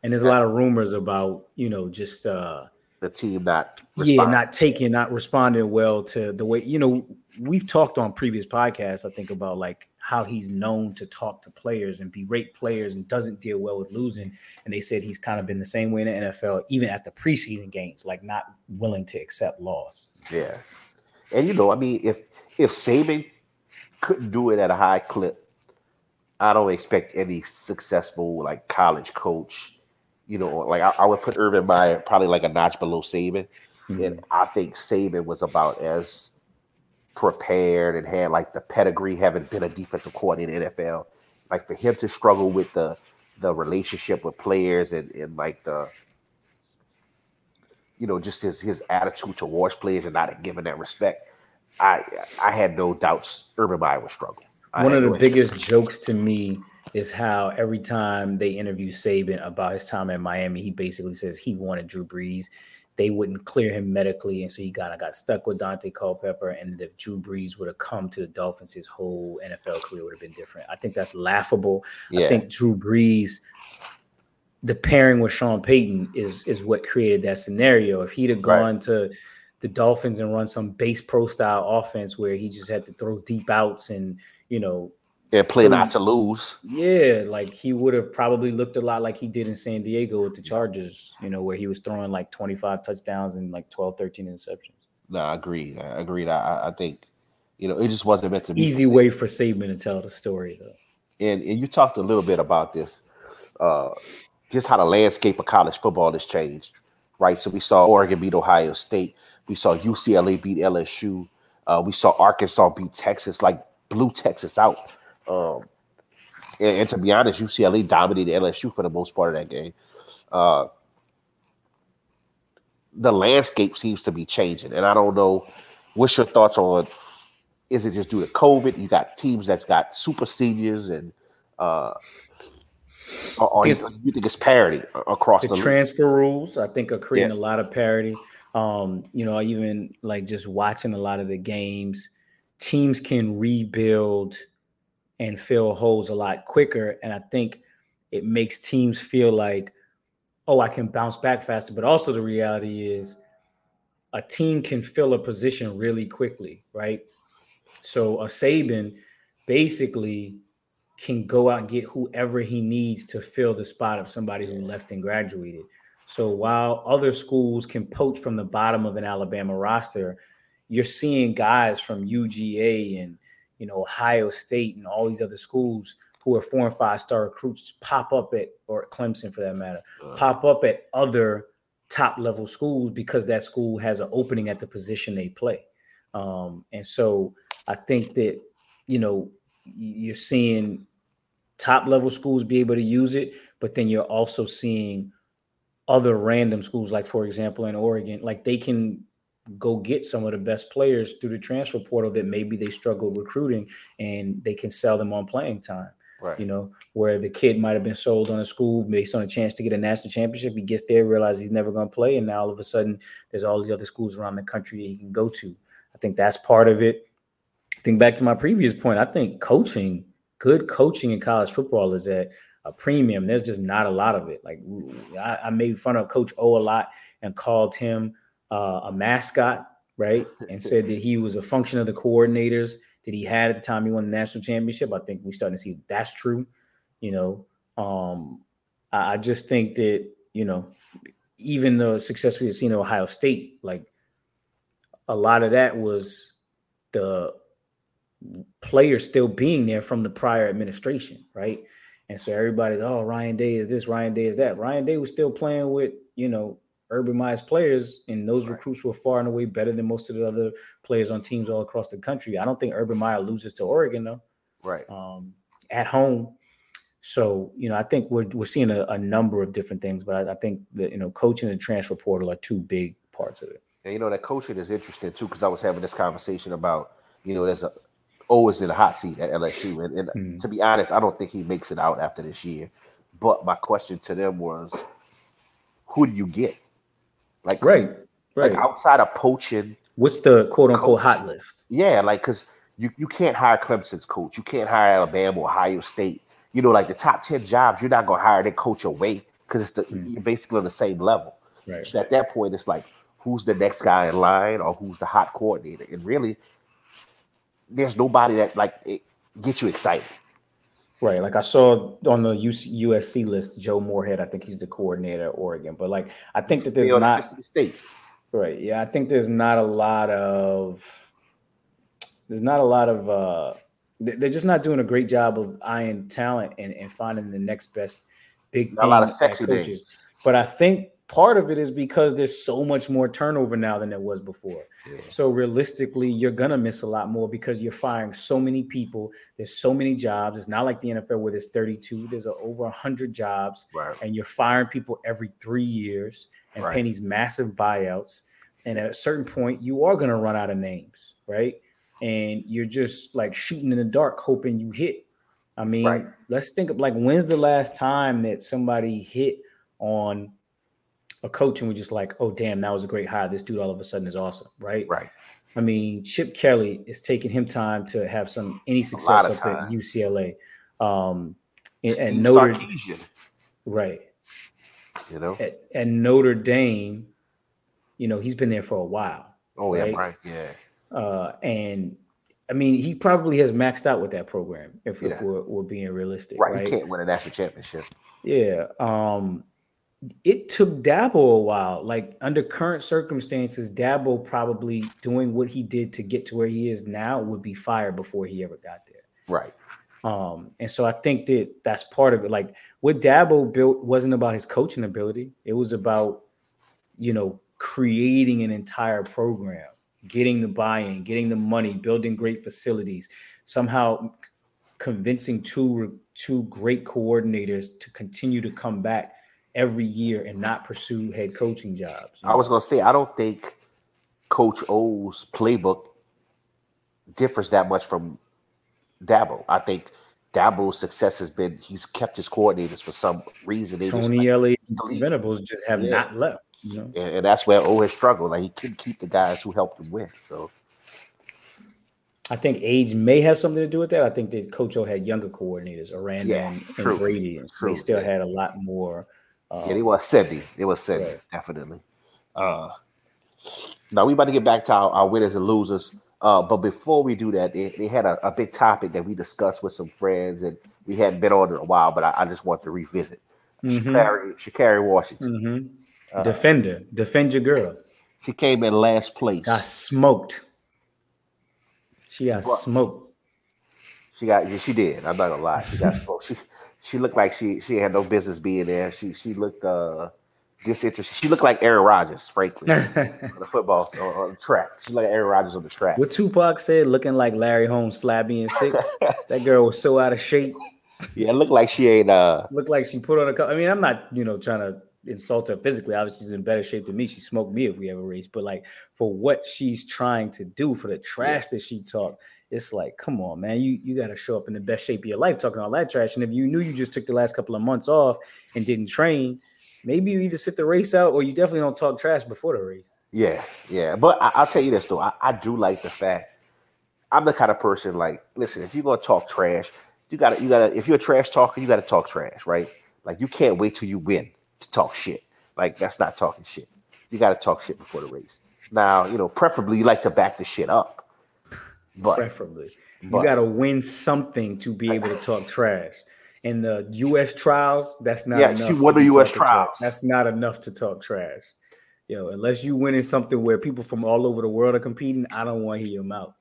And there's a lot of rumors about you know just uh The team not. yeah not taking not responding well to the way you know we've talked on previous podcasts i think about like how he's known to talk to players and berate players and doesn't deal well with losing and they said he's kind of been the same way in the nfl even after preseason games like not willing to accept loss Yeah. And you know, I mean, if if Saban couldn't do it at a high clip, I don't expect any successful like college coach. You know, like I, I would put Urban Meyer probably like a notch below Saban, mm-hmm. and I think Saban was about as prepared and had like the pedigree, having been a defensive coordinator in the NFL. Like for him to struggle with the the relationship with players and and like the you know, just his his attitude towards players and not giving that respect. I I had no doubts Urban Meyer would struggle. One of the no biggest jokes to me is how every time they interview Saban about his time in Miami, he basically says he wanted Drew Brees. They wouldn't clear him medically, and so he kind of got stuck with Daunte Culpepper. And if Drew Brees would have come to the Dolphins, his whole NFL career would have been different. I think that's laughable. Yeah, I think Drew Brees, the pairing with Sean Payton is is what created that scenario. If he'd have Right. gone to the Dolphins and run some base pro style offense where he just had to throw deep outs and you know, and play not to lose. yeah, like he would have probably looked a lot like he did in San Diego with the Chargers, you know, where he was throwing like 25 touchdowns and like 12, 13 interceptions. No, I agree. I agreed. I- I, I think you know it just wasn't meant to be Easy way for Saban to tell the story though. and and you talked a little bit about this, uh, just how the landscape of college football has changed, right? So we saw Oregon beat Ohio State, we saw UCLA beat LSU, uh, we saw Arkansas beat Texas, like blew Texas out. Um, and, and to be honest, UCLA dominated LSU for the most part of that game. Uh, the landscape seems to be changing, and I don't know. What's your thoughts on? Is it just due to COVID? You got teams that's got super seniors and uh, or, or you, you think it's parity across the the, league? transfer rules i think are creating a lot of parity um you know even like just watching a lot of the games teams can rebuild and fill holes a lot quicker and i think it makes teams feel like oh i can bounce back faster. But also the reality is a team can fill a position really quickly right? So a saban basically can go out and get whoever he needs to fill the spot of somebody who left and graduated. So while other schools can poach from the bottom of an Alabama roster, you're seeing guys from UGA and you know Ohio State and all these other schools who are four and five star recruits pop up at or Clemson for that matter Uh, pop up at other top level schools because that school has an opening at the position they play. Um, and so I think that, you know, you're seeing top level schools be able to use it, but then you're also seeing other random schools, like for example in Oregon, like they can go get some of the best players through the transfer portal that maybe they struggle recruiting and they can sell them on playing time. Right. You know, where the kid might have been sold on a school based on a chance to get a national championship. He gets there, realizes he's never going to play, and now all of a sudden there's all these other schools around the country that he can go to. I think that's part of it. think back to my previous point. I think coaching, good coaching in college football is at a premium. There's just not a lot of it. Like I, I made fun of Coach O a lot and called him uh, a mascot, right? And said that he was a function of the coordinators that he had at the time he won the national championship. I think we're starting to see that's true. You know, um, I, I just think that you know, even the success we had seen at Ohio State, like a lot of that was the players still being there from the prior administration, right? And so everybody's, oh, Ryan Day is this, Ryan Day is that. Ryan Day was still playing with, you know, Urban Meyer's players, and those Right. recruits were far and away better than most of the other players on teams all across the country. I don't think Urban Meyer loses to Oregon though, Right. um, at home. So you know, I think we're we're seeing a, a number of different things, but I, I think that you know, coaching and transfer portal are two big parts of it. And you know that coaching is interesting too, because I was having this conversation about, you know, there's a always in the hot seat at LSU, and, and Mhm. to be honest, I don't think he makes it out after this year. But my question to them was, who do you get? Like, Right, right. like outside of poaching, What's the quote unquote Coach. hot list? yeah, like because you you can't hire Clemson's coach, you can't hire Alabama, Ohio State. You know, like the top ten jobs, you're not gonna hire their coach away because it's the Mhm. you're basically on the same level. Right. So at that point, it's like, who's the next guy in line or who's the hot coordinator? And really, there's nobody that like it gets you excited. Right. Like I saw on the UC, USC list, Joe Moorhead. I think he's the coordinator at Oregon. But like, I think that there's Stay not State. right. Yeah, I think there's not a lot of there's not a lot of uh they- they're just not doing a great job of eyeing talent and, and finding the next best big Not a lot of sexy coaches. But I think part of it is because there's so much more turnover now than there was before. Yeah. So realistically, you're gonna miss a lot more because you're firing so many people. There's so many jobs. It's not like the NFL where there's 32. There's a, over 100 jobs, Right. and you're firing people every three years and Right. paying these massive buyouts. And at a certain point, you are gonna run out of names, right? And you're just like shooting in the dark, hoping you hit. I mean, Right. let's think of like when's the last time that somebody hit on a coach and we're just like, oh damn, that was a great hire. This dude all of a sudden is awesome, right? Right. I mean, Chip Kelly is taking him time to have some any success up time. at UCLA. Um and, and Notre Sarkisian, right. you know. At, at Notre Dame, you know, he's been there for a while. Oh yeah, right. right. Yeah. Uh and I mean, he probably has maxed out with that program if, Yeah. if we're, we're being realistic, Right. right? You can't win a national championship. Yeah. Um it took Dabo a while. Like under current circumstances, Dabo probably doing what he did to get to where he is now would be fired before he ever got there. Right. Um, and so I think that that's part of it. Like what Dabo built wasn't about his coaching ability. It was about, you know, creating an entire program, getting the buy-in, getting the money, building great facilities, somehow convincing two two great coordinators to continue to come back every year and not pursue head coaching jobs. I was gonna say I don't think Coach O's playbook differs that much from Dabo. I think Dabo's success has been he's kept his coordinators for some reason. They Tony like- Elliott and. Venables just have Yeah. not left. You know, and, and that's where O has struggled. Like he couldn't keep the guys who helped him win. So I think age may have something to do with that. I think that Coach O had younger coordinators, Aranda Yeah, and, and Brady, and True, they still had a lot more. Uh, yeah, they was Cindy. It was Cindy, Right. definitely. Uh now we about to get back to our, our winners and losers. Uh, but before we do that, they, they had a, a big topic that we discussed with some friends, and we hadn't been on in a while, but I, I just want to revisit. Mhm. Sha'Carri, Sha'Carri Washington. mhm. Uh, Defender, defend your girl. She came in last place. Got smoked. She got smoked. She got yeah, she did. I'm not gonna lie. She got <laughs> smoked. She she looked like she she had no business being there. She she looked uh disinterested. She looked like Aaron Rodgers, frankly, <laughs> on the football on, on the track. She looked like Aaron Rodgers on the track. what Tupac said, looking like Larry Holmes, flabby and sick. <laughs> that girl was so out of shape. yeah, it looked like she ain't uh Looked like she put on a. I mean, I'm not, you know, trying to insult her physically. Obviously, she's in better shape than me. She smoked me if we ever race. But like for what she's trying to do, for the trash that she talked, it's like, come on, man. You you got to show up in the best shape of your life talking all that trash. And if you knew you just took the last couple of months off and didn't train, maybe you either sit the race out or you definitely don't talk trash before the race. Yeah, yeah. But I, will tell you this though, I, I do like the fact I'm the kind of person like, listen, if you're gonna talk trash, you gotta you gotta if you're a trash talker, you gotta talk trash, right? Like you can't wait till you win to talk shit. Like that's not talking shit. You gotta talk shit before the race. Now, you know, preferably you like to back the shit up. But preferably. But, you gotta win something to be able to talk trash. In the US trials, that's not yeah, she won the US trials. That's not enough to talk trash. You know, unless you winning something where people from all over the world are competing, I don't want to hear your mouth.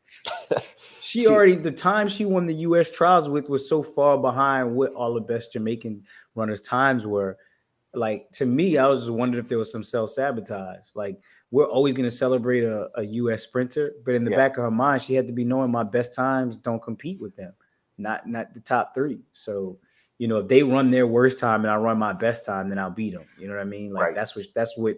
<laughs> she already the time she won the U.S. trials with was so far behind what all the best Jamaican runners' times were. Like to me, I was just wondering if there was some self sabotage. Like we're always going to celebrate a, a, U.S. sprinter, but in the yeah. back of her mind, she had to be knowing my best times don't compete with them, not not the top three. So you know, if they run their worst time and I run my best time, then I'll beat them. You know what I mean? Like right. that's what that's what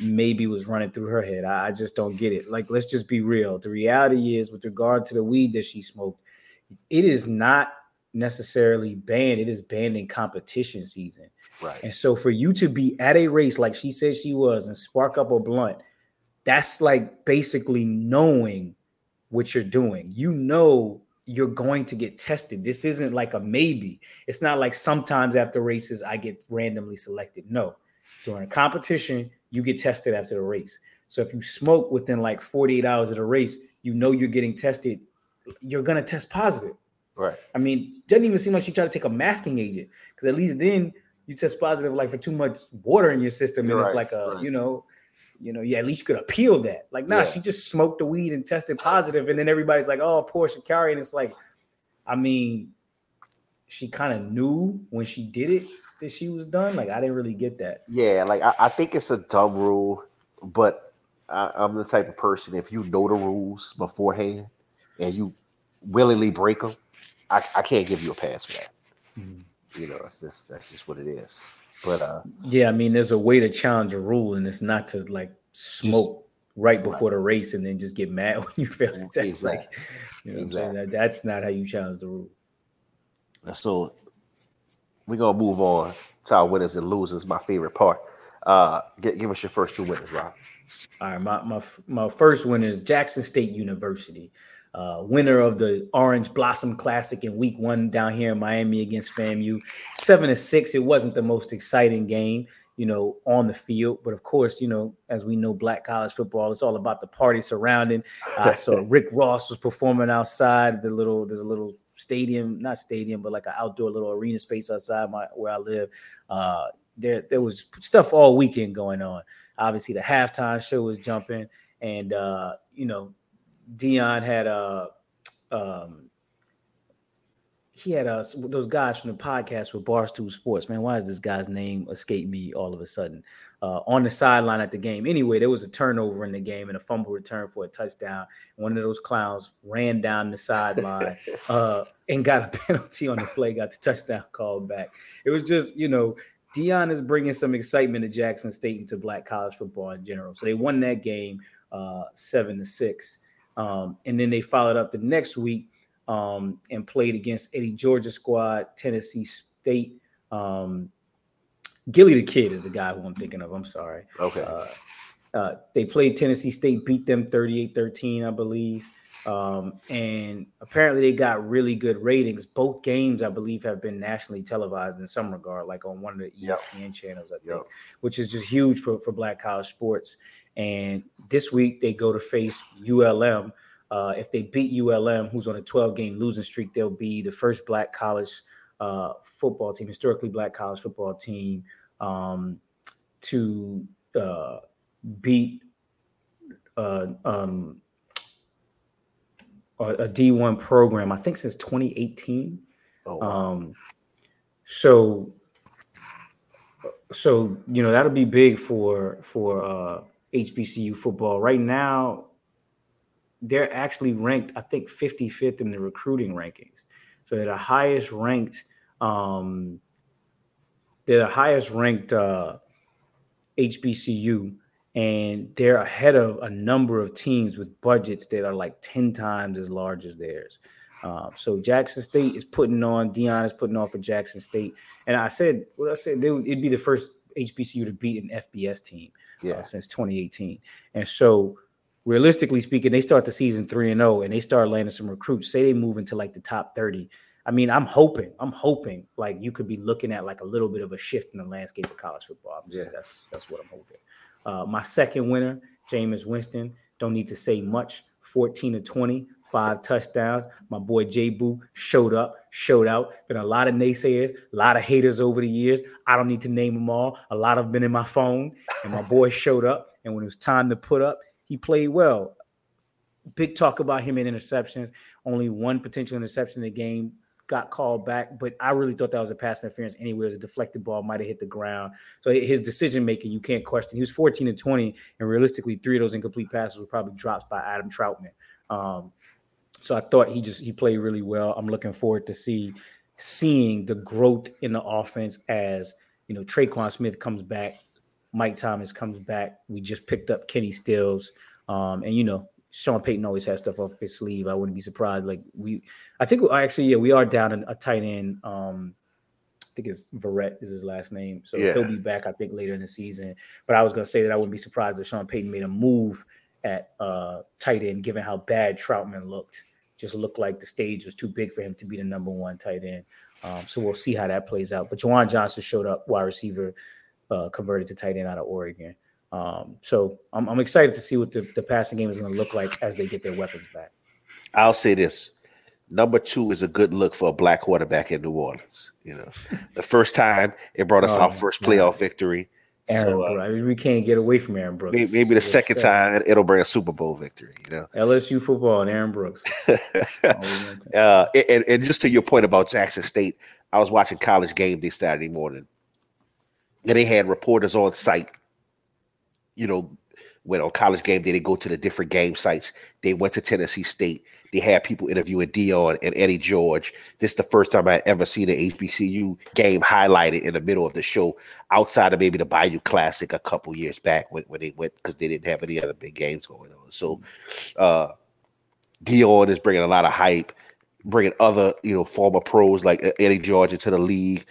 maybe was running through her head. I, I, just don't get it. Like, let's just be real. The reality is, with regard to the weed that she smoked, it is not necessarily banned. It is banned in competition season. Right. And so for you to be at a race like she said she was and spark up a blunt, that's like basically knowing what you're doing. You know you're going to get tested. This isn't like a maybe. It's not like sometimes after races I get randomly selected. No. During a competition, you get tested after the race. So if you smoke within like 48 hours of the race, you know you're getting tested, you're gonna test positive. Right. I mean, doesn't even seem like she tried to take a masking agent because at least then you test positive like for too much water in your system, and it's like a right. you know, you know, yeah, at least you could appeal that. Like, nah, yeah. she just smoked the weed and tested positive, and then everybody's like, oh, poor Sha'Carri, and it's like, I mean, she kind of knew when she did it that she was done? Like I didn't really get that. Yeah, like I, I think it's a dumb rule, but I, I'm the type of person if you know the rules beforehand and you willingly break them, I, I can't give you a pass for that. Mm-hmm. You know, it's just that's just what it is. But uh yeah, I mean, there's a way to challenge a rule, and it's not to like smoke right before right. the race and then just get mad <laughs> when you fail the test. Exactly. Like, you know, exactly. That, that's not how you challenge the rule. So we're gonna move on to our winners and losers. My favorite part. Uh, get, give us your first two winners, Rob. All right, my my my first winner is Jackson State University, uh, winner of the Orange Blossom Classic in Week One down here in Miami against FAMU. Seven to six. It wasn't the most exciting game, you know, on the field, but of course, you know, as we know, Black college football, it's all about the party surrounding. Uh, <laughs> so Rick Ross was performing outside the little. There's a little stadium, not stadium, but like an outdoor little arena space outside my where I live. Uh, there there was stuff all weekend going on. Obviously, the halftime show was jumping, and uh, you know, Deion had a. Uh, um, he had us uh, those guys from the podcast with Barstool Sports. Man, why does this guy's name escape me all of a sudden? uh, on the sideline at the game. Anyway, there was a turnover in the game and a fumble return for a touchdown. One of those clowns ran down the sideline <laughs> uh, and got a penalty on the play, got the touchdown called back. It was just, you know, Deion is bringing some excitement to Jackson State and to black college football in general. So they won that game uh, seven to six. Um, and then they followed up the next week um, and played against Eddie Georgia squad, Tennessee State. Um, Gillie Da Kid is the guy who I'm thinking of. I'm sorry. Okay. Uh, uh, they played Tennessee State, beat them 38 13, I believe. Um, and apparently they got really good ratings. Both games, I believe, have been nationally televised in some regard, like on one of the ESPN yep. channels, I think, yep. which is just huge for, for black college sports. And this week they go to face ULM. Uh, if they beat ULM, who's on a 12 game losing streak, they'll be the first black college uh, football team, historically black college football team, um, to uh, beat uh, um, a, a D1 program, I think since 2018. Oh, wow. um, so, so you know that'll be big for for uh, HBCU football. Right now, they're actually ranked, I think, 55th in the recruiting rankings. So they're the highest ranked um, they're the highest ranked uh, HBCU, and they're ahead of a number of teams with budgets that are like 10 times as large as theirs. Um, so Jackson State is putting on, Deion is putting on for Jackson State. And I said, what I said, they it'd be the first HBCU to beat an FBS team Yeah. uh, since 2018. And so, realistically speaking, they start the season 3 and 0 and they start landing some recruits. Say they move into like the top 30. I mean, I'm hoping, I'm hoping like you could be looking at like a little bit of a shift in the landscape of college football. I'm just, Yeah. That's that's what I'm hoping. Uh, my second winner, Jameis Winston. Don't need to say much. 14 to 20, five touchdowns. My boy Jaboo showed up, showed out. Been a lot of naysayers, a lot of haters over the years. I don't need to name them all. A lot have been in my phone, and my boy showed up. And when it was time to put up, he played well. Big talk about him in interceptions. Only one potential interception in the game got called back, but I really thought that was a pass interference anyway. It was a deflected ball, might have hit the ground. So his decision making, you can't question. He was 14 and 20, and realistically, three of those incomplete passes were probably drops by Adam Trautman. Um, so I thought he just he played really well. I'm looking forward to see seeing the growth in the offense as you know Tre'Quan Smith comes back, Mike Thomas comes back. We just picked up Kenny Stills, um, and you know Sean Payton always has stuff off his sleeve. I wouldn't be surprised. Like we, I think actually yeah we are down in a tight end. Um, I think it's Verrett is his last name, so Yeah. he'll be back I think later in the season. But I was gonna say that I wouldn't be surprised if Sean Payton made a move at uh, tight end, given how bad Trautman looked. Just looked like the stage was too big for him to be the number one tight end. Um, so we'll see how that plays out. But Juwan Johnson showed up, wide receiver, uh, converted to tight end out of Oregon. Um, so I'm, I'm excited to see what the, the passing game is going to look like as they get their weapons back. I'll say this: number two is a good look for a black quarterback in New Orleans. You know, the first time it brought us Oh, our first playoff victory. Aaron So, uh, Brooks. I mean, we can't get away from Aaron Brooks. maybe, maybe the second time it'll bring a Super Bowl victory. You know. LSU football and Aaron Brooks. All we want to- uh, and, and just to your point about Jackson State, I was watching college game day Saturday morning, and they had reporters on site. You know, when on college game day, they go to the different game sites. They went to Tennessee State. They had people interviewing Deion and Eddie George. This is the first time I ever seen an HBCU game highlighted in the middle of the show, outside of maybe the Bayou Classic a couple years back when, when they went because they didn't have any other big games going on. So, uh, Deion is bringing a lot of hype, bringing other you know former pros like uh, Eddie George into the league.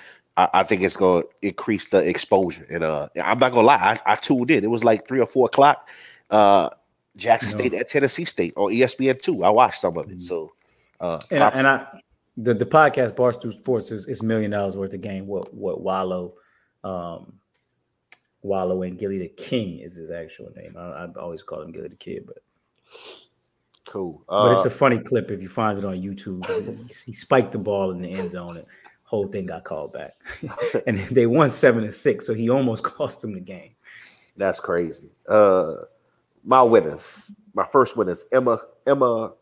I, think it's going to increase the exposure. And uh, I'm not gonna lie, I, I tuned in. It was like three or four o'clock. Uh, Jackson No. State at Tennessee State on ESPN two. I watched some of it. Mhm. So, uh, and, I, and I, the, the podcast Barstool Sports is is million dollars worth of game. What what Wallo, um, Wallo and Gillie Da King is his actual name. I, I always call him Gillie Da Kid, but cool. but Uh, it's a funny clip if you find it on YouTube. he, he spiked the ball in the end zone and whole thing got called back, <laughs> and they won seven to six, so he almost <laughs> cost them the game. that's crazy. Uh, my winners, my first winners, Emma Emma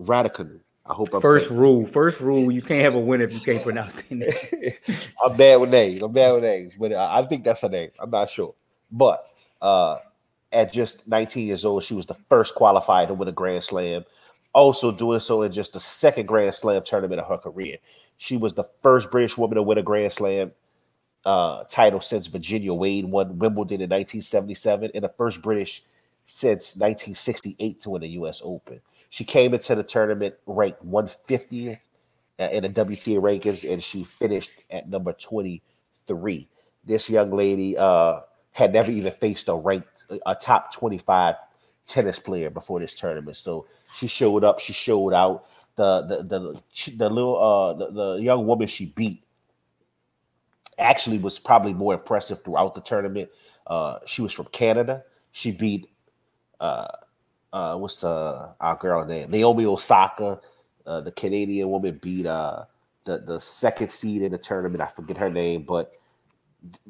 Radicanu. I hope I'm First rule, first rule, you can't have a winner if you can't pronounce the name. <laughs> I'm bad with names. I'm bad with names, but I I think that's her name. I'm not sure. But uh, at just 19 years old, she was the first qualified to win a Grand Slam. Also, doing so in just the second Grand Slam tournament of her career. She was the first British woman to win a Grand Slam uh, title since Virginia Wade won Wimbledon in 1977, and the first British since 1968 to win the U.S. Open. She came into the tournament ranked 150th uh, in the WTA rankings, and she finished at number 23. This young lady uh, had never even faced a ranked, a top 25 tennis player before this tournament. So she showed up, she showed out. The the the the little uh the, the young woman she beat actually was probably more impressive throughout the tournament. Uh, she was from Canada. She beat uh uh what's uh our girl name Naomi Osaka. Uh, the Canadian woman beat uh the the second seed in the tournament. I forget her name, but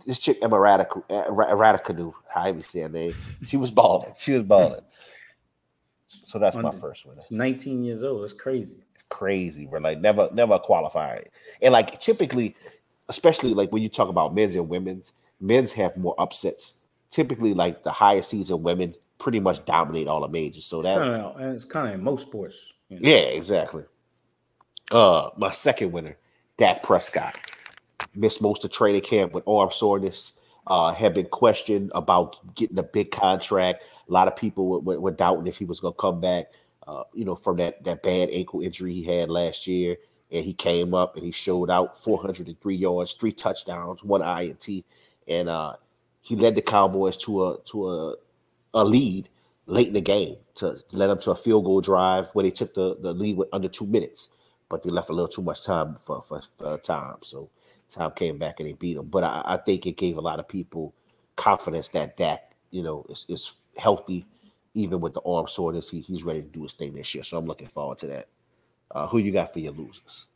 this chick Emma Radical Radicanu, however you say her name, she was balling. <laughs> She was balling. So that's my first one. 19 years old, that's crazy. It's crazy, bro. Like never, never qualified. And like typically, especially like when you talk about men's and women's, men's have more upsets. Typically, like the higher seeds of women pretty much dominate all the majors. So that kind of and it's kind of in most sports. you know. yeah, exactly. Uh, my second winner, Dak Prescott, missed most of training camp with arm soreness. uh, had been questioned about getting a big contract. A lot of people were, were, were doubting if he was going to come back. Uh, you know, from that that bad ankle injury he had last year, and he came up and he showed out 403 yards, three touchdowns, one INT, and uh, he led the Cowboys to a to a, a lead late in the game to, let them to a field goal drive where they took the, the lead with under two minutes, but they left a little too much time for, for, for time. So time came back and they beat them. But I, I think it gave a lot of people confidence that Dak, you know, is, is healthy, even with the arm soreness. He, he's ready to do his thing this year. So I'm looking forward to that. Uh, who you got for your losers?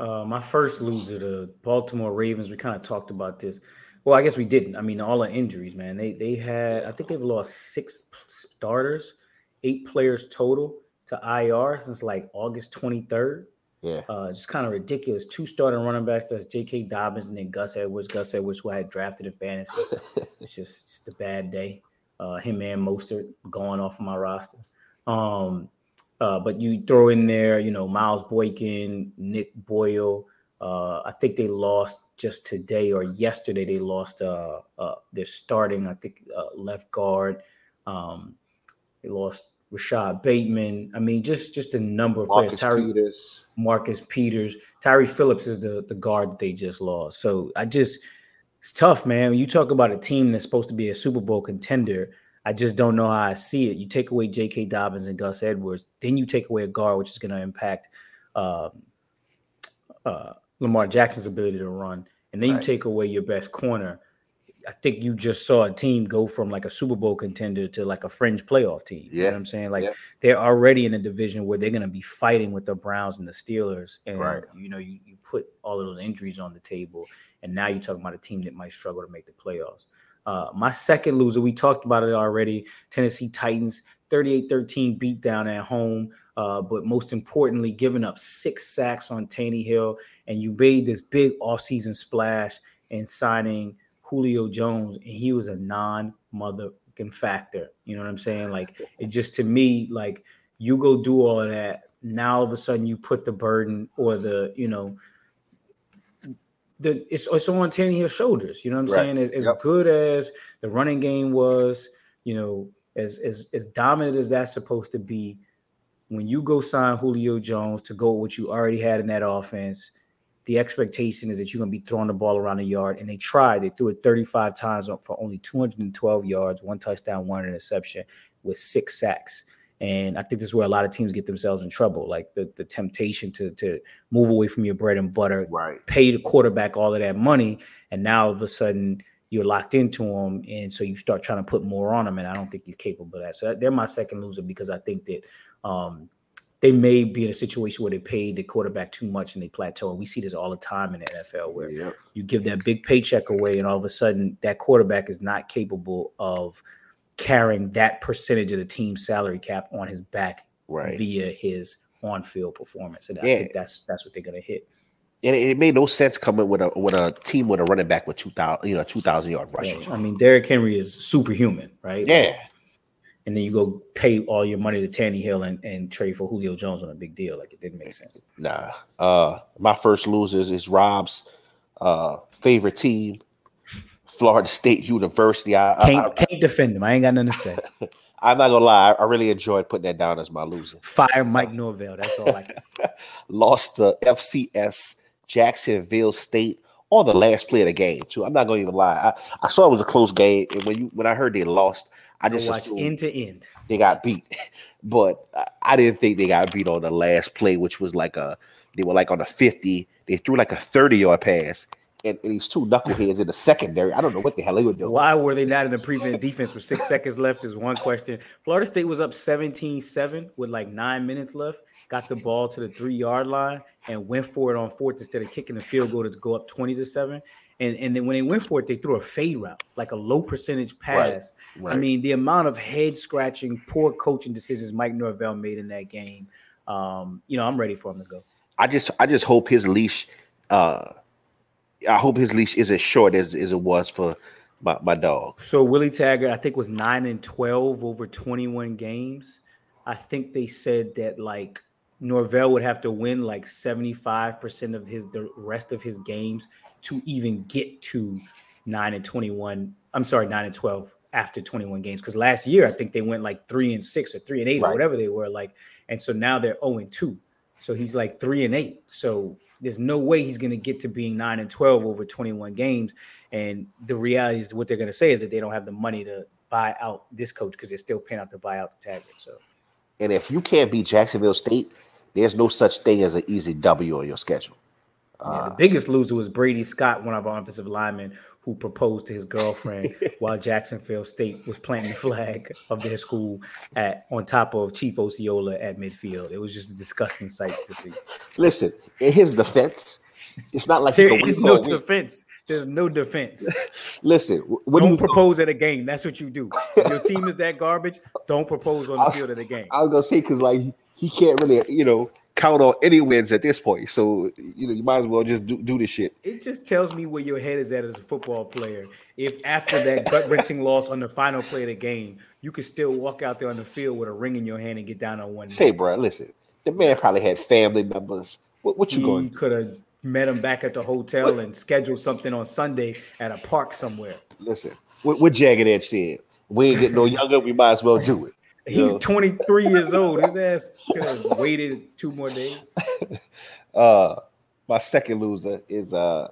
Uh, my first loser, the Baltimore Ravens. We kind of talked about this. Well, I guess we didn't. I mean, all the injuries, man. They they had. I think they've lost six starters, eight players total to IR since like August twenty third. Yeah, Uh, just kind of ridiculous. Two starting running backs. That's J.K. Dobbins and then Gus Edwards. Gus Edwards, who I had drafted in fantasy. <laughs> it's just just a bad day. Uh, him and Mostert going off of my roster. Um, uh, but you throw in there, you know, Miles Boykin, Nick Boyle. Uh, I think they lost just today or yesterday. They lost. Uh, uh, they're starting. I think uh, left guard. Um, they lost Rashod Bateman. I mean, just just a number of Marcus players. Tyree, Peters. Marcus Peters, Tyree Phillips is the the guard that they just lost. So I just it's tough, man. When you talk about a team that's supposed to be a Super Bowl contender, I just don't know how I see it. You take away J.K. Dobbins and Gus Edwards, then you take away a guard, which is going to impact um, uh, Lamar Jackson's ability to run, and then you take away your best corner. I think you just saw a team go from like a Super Bowl contender to like a fringe playoff team. You know Yeah. what I'm saying? Like Yeah. they're already in a division where they're going to be fighting with the Browns and the Steelers. And, Right. you know, you, you put all of those injuries on the table. And now you're talking about a team that might struggle to make the playoffs. Uh, my second loser, we talked about it already Tennessee Titans, 38 13 beatdown at home. Uh, but most importantly, giving up six sacks on Tannehill. And you made this big offseason splash in signing Julio Jones, and he was a non motherfucking factor. You know what I'm saying? Like it just to me, like you go do all of that. Now all of a sudden you put the burden or the, you know, the it's, it's on Tannehill's shoulders. You know what I'm Right. saying? As, as Yep. good as the running game was, you know, as as as dominant as that's supposed to be, when you go sign Julio Jones to go with what you already had in that offense, the expectation is that you're going to be throwing the ball around the yard. And they tried. They threw it 35 times for only 212 yards, one touchdown, one interception, with six sacks. And I think this is where a lot of teams get themselves in trouble. Like the, the temptation to to move away from your bread and butter, Right. pay the quarterback all of that money, and now all of a sudden you're locked into him, and so you start trying to put more on him. And I don't think he's capable of that. So they're my second loser because I think that um, they may be in a situation where they paid the quarterback too much and they plateau. And we see this all the time in the NFL where Yep. you give that big paycheck away, and all of a sudden that quarterback is not capable of carrying that percentage of the team's salary cap on his back Right. via his on-field performance. And I Yeah. think that's that's what they're gonna hit. And it, it made no sense coming with a with a team with a running back with two thousand, you know, two thousand yard rushing. Yeah, I mean, Derrick Henry is superhuman, right? Yeah. And then you go pay all your money to Tannehill and, and trade for Julio Jones on a big deal. Like it didn't make sense. Nah. Uh my first losers is Rob's uh favorite team, Florida State University. I, I, Can't can't defend him. I ain't got nothing to say. <laughs> I'm not gonna lie, I really enjoyed putting that down as my loser. Fire Mike Norvell. That's all I can. <laughs> Lost to FCS Jacksonville State on the last play of the game, too. I'm not gonna even lie. I, I saw it was a close game, and when you when I heard they lost, I just Watch end to end. they got beat. <laughs> But I- didn't think they got beat on the last play, which was like a they were like on a 50. They threw like a 30 yard pass. And, and these two knuckleheads in the secondary. I don't know what the hell they were doing. Why were they not in the prevent defense with six seconds left? Is one question. Florida State was up 17 7 with like nine minutes left, got the ball to the three yard line and went for it on fourth instead of kicking the field goal to go up 20 to 7. And, and then when they went for it, they threw a fade route, like a low percentage pass. I Right. mean, the amount of head scratching, poor coaching decisions Mike Norvell made in that game. Um, you know, I'm ready for him to go. I just I just hope his leash uh I hope his leash is as short as, as it was for my, my dog. So Willie Taggart, I think, was nine and twelve over twenty-one games. I think they said that like Norvell would have to win like seventy-five percent of his the rest of his games to even get to nine and 21. I'm sorry, nine and 12 after 21 games. Because last year, I think they went like three and six or three and eight Right. or whatever they were like. And so now they're 0 and 2. So he's like three and eight. So there's no way he's going to get to being nine and 12 over 21 games. And the reality is what they're going to say is that they don't have the money to buy out this coach because they're still paying out the buyout to Taggart. So And if you can't beat Jacksonville State, there's no such thing as an easy W on your schedule. Yeah, Uh, the biggest loser was Brady Scott, one of our offensive linemen who proposed to his girlfriend <laughs> while Jacksonville State was planting the flag of their school at on top of Chief Osceola at midfield. It was just a disgusting sight to see. listen, in his defense, it's not like he There is no defense. There's no defense. <laughs> Listen, wh- what do Don't you propose at a game. That's what you do. If your team is <laughs> that garbage, don't propose on the field of the game. I was gonna say because like he can't really, you know, count on any wins at this point. So you know, you might as well just do, do this shit. It just tells me where your head is at as a football player. If after that gut wrenching <laughs> loss on the final play of the game, you could still walk out there on the field with a ring in your hand and get down on one. Say, bro, listen, the man probably had family members. What, what you he going? could have met him back at the hotel and scheduled something on Sunday at a park somewhere. Listen, what, what Jagged Edge said? We ain't getting no <laughs> younger. We might as well do it. He's know? 23 years <laughs> old. His ass could have waited two more days. <laughs> Uh, my second loser is uh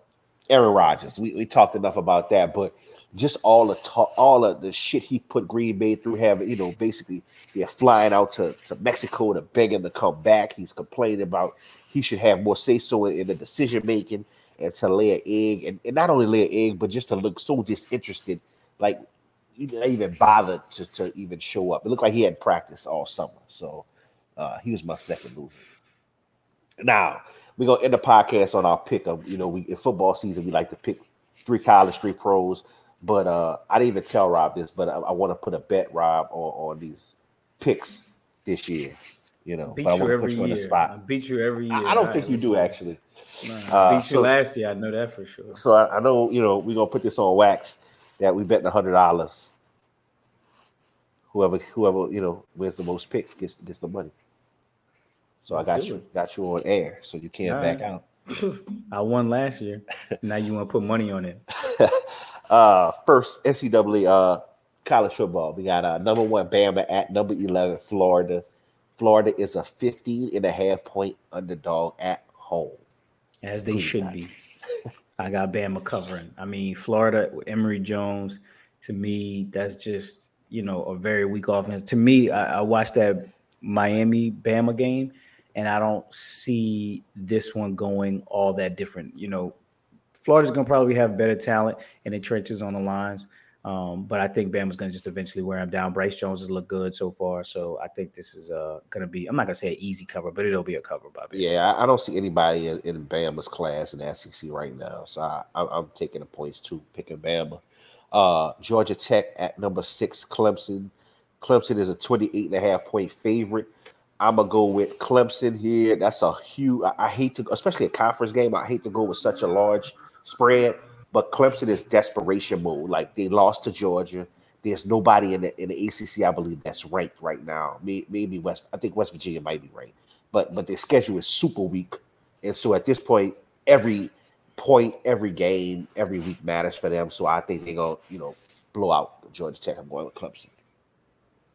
Aaron Rodgers. We, we talked enough about that, but just all the talk, all of the shit he put Green Bay through, having you know, basically they're flying out to, to Mexico to beg him to come back. He's complaining about he should have more say so in, in the decision making and to lay an egg, and, and not only lay an egg, but just to look so disinterested, like he didn't even bother to, to even show up. It looked like he had practice all summer, so uh, he was my second loser. Now we're gonna end the podcast on our pick of you know we in football season we like to pick three college, three pros. But uh I didn't even tell Rob this, but I, I want to put a bet, Rob, on, on these picks this year. You know, Beat but I you want to put you on year. the I spot. beat you every year. I, I don't All think you do actually. Nah, Uh, I beat you so- last year. I know that for sure. So I, I know you know we're gonna put this on wax that we bet a hundred dollars. Whoever whoever you know wins the most picks gets gets the money. So Let's I got you it. got you on air, so you can't All back right. out. <clears throat> I won last year. Now you want to put money on it. <laughs> uh first NCAA uh college football. We got uh number one Bama at number 11 Florida. Florida is a 15 and a half point underdog at home. as they you should be. I got Bama covering. I mean, Florida Emory Jones. To me, that's just you know a very weak offense. To me, I, I watched that Miami Bama game, and I don't see this one going all that different. You know, Florida's gonna probably have better talent and the trenches on the lines. Um, but I think Bama's going to just eventually wear him down. Bryce Jones has looked good so far, so I think this is uh, going to be. I'm not going to say an easy cover, but it'll be a cover by Bama. Yeah, I, don't see anybody in, in Bama's class in SEC right now. So I, I'm taking the points too, picking Bama. Uh, Georgia Tech at number six, Clemson. Clemson is a 28 and a half point favorite. I'm gonna go with Clemson here. That's a huge. I, I hate to, especially a conference game. I hate to go with such a large spread, but Clemson is desperation mode. Like they lost to Georgia. There's nobody in the in the ACC, I believe, that's ranked right now. Maybe West. I think West Virginia might be ranked, but but their schedule is super weak, and so at this point, every point, every game, every week matters for them. So I think they're gonna, you know, blow out Georgia Tech. I'm going with Clemson.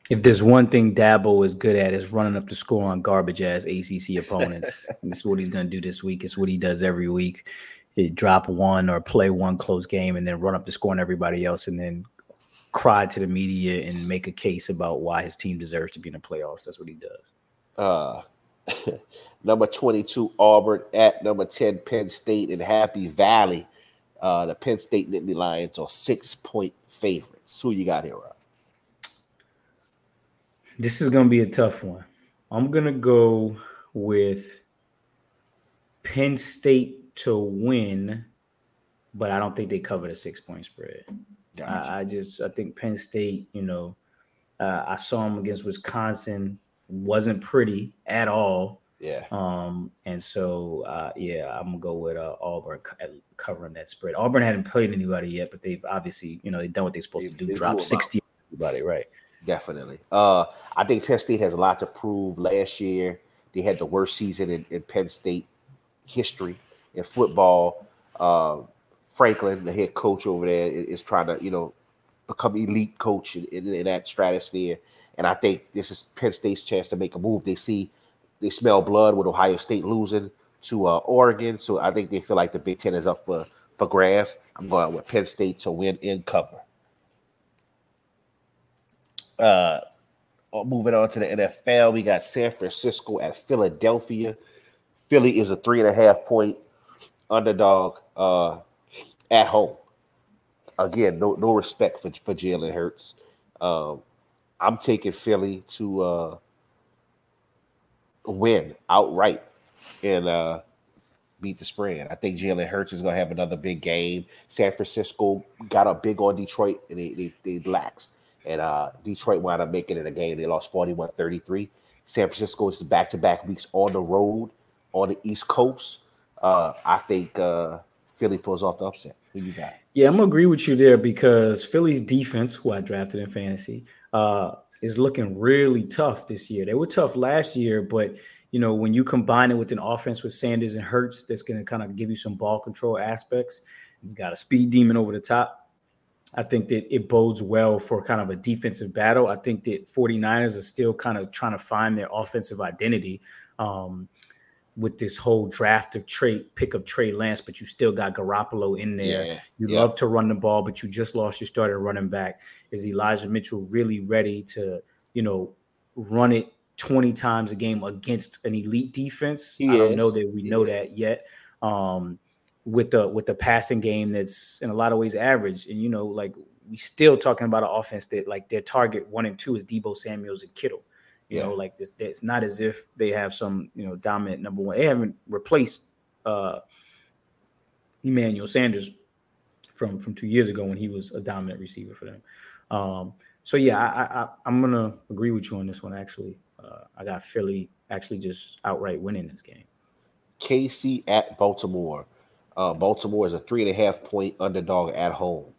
If there's one thing Dabo is good at is running up the score on garbage ass ACC opponents. <laughs> this is what he's going to do this week. It's what he does every week. Drop one or play one close game and then run up the score on everybody else and then cry to the media and make a case about why his team deserves to be in the playoffs. That's what he does. Uh, <laughs> number 22 Auburn at number 10 Penn State in Happy Valley. Uh, the Penn State Nittany Lions are six point favorites. Who you got here, Rob? This is going to be a tough one. I'm going to go with Penn State to win, but I don't think they cover the six point spread. I, I just I think Penn State, you know, uh, I saw them against Wisconsin, wasn't pretty at all. yeah. Um, and so uh, yeah, I'm gonna go with uh, Auburn covering that spread. Auburn hadn't played anybody yet, but they've obviously, you know, they've done what they're supposed They- to do, drop 60 everybody, right? Definitely. Uh, I think Penn State has a lot to prove. Last year, they had the worst season in, in Penn State history in football. Uh, Franklin, the head coach over there, is, trying to you know become elite coach in, in, in that stratosphere. And I think this is Penn State's chance to make a move. They see they smell blood with Ohio State losing to uh, Oregon, so I think they feel like the Big Ten is up for for grabs. I'm going with Penn State to win in cover. Uh, moving on to the NFL, we got San Francisco at Philadelphia. Philly is a three and a half point underdog uh, at home. Again, no no respect for for Jalen Hurts. Um, I'm taking Philly to uh, win outright and uh, beat the spread. I think Jalen Hurts is going to have another big game. San Francisco got up big on Detroit and they, they, they laxed. And uh, Detroit wound up making it a game. They lost 41 33. San Francisco is back to back weeks on the road on the East Coast. Uh, I think uh, Philly pulls off the upset. Who you got? Yeah, I'm gonna agree with you there because Philly's defense, who I drafted in fantasy, uh, is looking really tough this year. They were tough last year, but you know when you combine it with an offense with Sanders and Hurts, that's to kind of give you some ball control aspects. You got a speed demon over the top. I think that it bodes well for kind of a defensive battle. I think that 49ers are still kind of trying to find their offensive identity. Um, with this whole draft of Trey pick of Trey Lance, but you still got Garoppolo in there. Yeah, you yeah. love to run the ball, but you just lost your starting running back. Is Elijah Mitchell really ready to, you know, run it 20 times a game against an elite defense? He I don't know that we know that yet. Um, with the with the passing game that's in a lot of ways average, and you know, like we still talking about an offense that like their target one and two is Deebo Samuels and Kittle. You Yeah. know, like this, it's not as if they have some, you know, dominant number one. They haven't replaced uh Emmanuel Sanders from from two years ago when he was a dominant receiver for them. Um, so yeah, I, I, I'm gonna agree with you on this one. Actually, uh, I got Philly actually just outright winning this game. KC at Baltimore. Uh, Baltimore is a three and a half point underdog at home.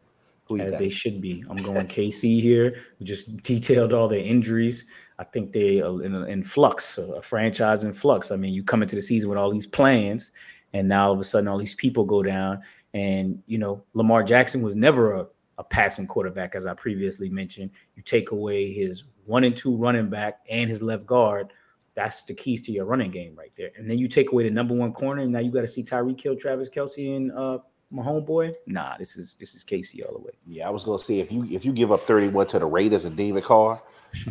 Who as they should be. I'm going KC here. We just detailed all their injuries. I think they are in, in flux, a franchise in flux. I mean, you come into the season with all these plans, and now all of a sudden, all these people go down. And you know, Lamar Jackson was never a, a passing quarterback, as I previously mentioned. You take away his one and two running back and his left guard. That's the keys to your running game right there. And then you take away the number one corner, and now you got to see Tyreek Hill, Travis Kelce, and uh, my homeboy. Nah, this is this is KC all the way. Yeah, I was gonna say if you if you give up 31 to the Raiders and David Carr,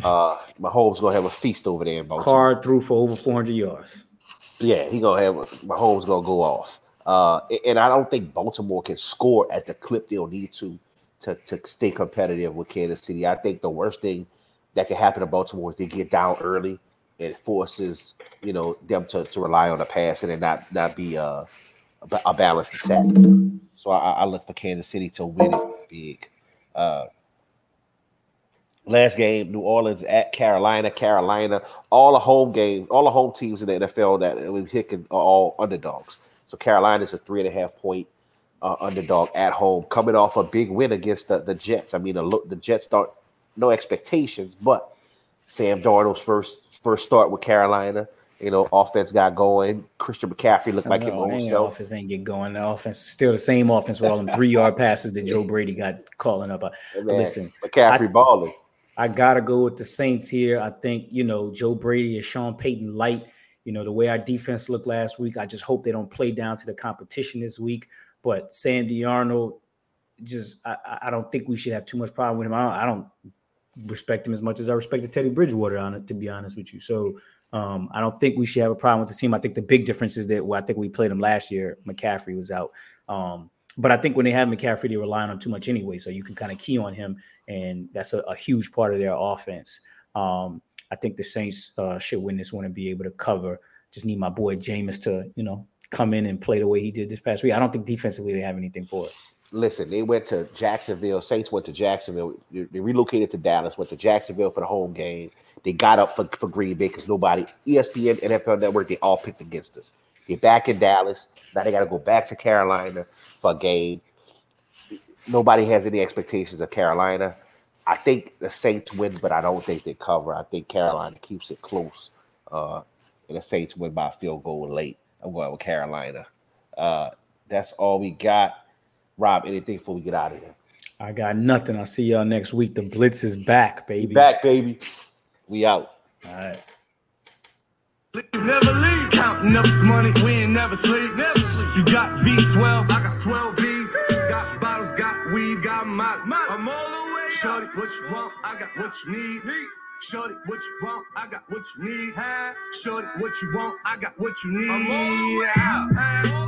uh Mahomes gonna have a feast over there in Baltimore. Carr threw for over 400 yards. Yeah, he gonna have Mahomes gonna go off. Uh, and I don't think Baltimore can score at the clip they'll need to to to stay competitive with Kansas City. I think the worst thing that can happen to Baltimore is they get down early and it forces you know them to, to rely on the passing and not not be a a, balanced attack. So I, I look for Kansas City to win it big. Uh, last game, New Orleans at Carolina. Carolina, all the home games, all the home teams in the NFL that we've hit are all underdogs. So Carolina is a three and a half point uh, underdog at home, coming off a big win against the, the Jets. I mean, the, the Jets don't no expectations, but Sam Darnold's first first start with Carolina. You know, offense got going. Christian McCaffrey looked like him ain't himself. offense ain't get going. The offense is still the same offense with all them three yard passes that Joe <laughs> Brady got calling up. Uh, Man, Listen, McCaffrey balling. I gotta go with the Saints here. I think you know Joe Brady is Sean Payton light. You know the way our defense looked last week. I just hope they don't play down to the competition this week. But Sam Darnold, just I, I- I don't think we should have too much problem with him. I don't, I don't respect him as much as I respected Teddy Bridgewater on it, to be honest with you. So um, I don't think we should have a problem with the team. I think the big difference is that well, I think we played them last year. McCaffrey was out. Um, but I think when they have McCaffrey, they're relying on too much anyway. So you can kind of key on him, and that's a, a huge part of their offense. Um, I think the Saints uh, should win this one and be able to cover. Just need my boy Jameis to, you know, come in and play the way he did this past week. I don't think defensively they have anything for it. Listen, they went to Jacksonville. Saints went to Jacksonville. They relocated to Dallas, went to Jacksonville for the home game. They got up for, for Green Bay because nobody, ESPN, NFL Network, they all picked against us. They're back in Dallas. Now they got to go back to Carolina for a game. Nobody has any expectations of Carolina. I think the Saints win, but I don't think they cover. I think Carolina keeps it close. Uh, and the Saints win by a field goal late. I'm going with Carolina. Uh, that's all we got. Rob, anything before we get out of here? I got nothing. I'll see y'all next week. The Blitz is back, baby. Back, baby. We out. All right. Never leave. Counting up this money, we ain't never sleep. Never sleep. You got V12, I got 12 V's. Got bottles, got weed, got my, my. I'm all the way. Shorty, what you want? I got what you need. Shorty, what you want? I got what you need. Shorty, what you want? I got what you need. I'm all the way.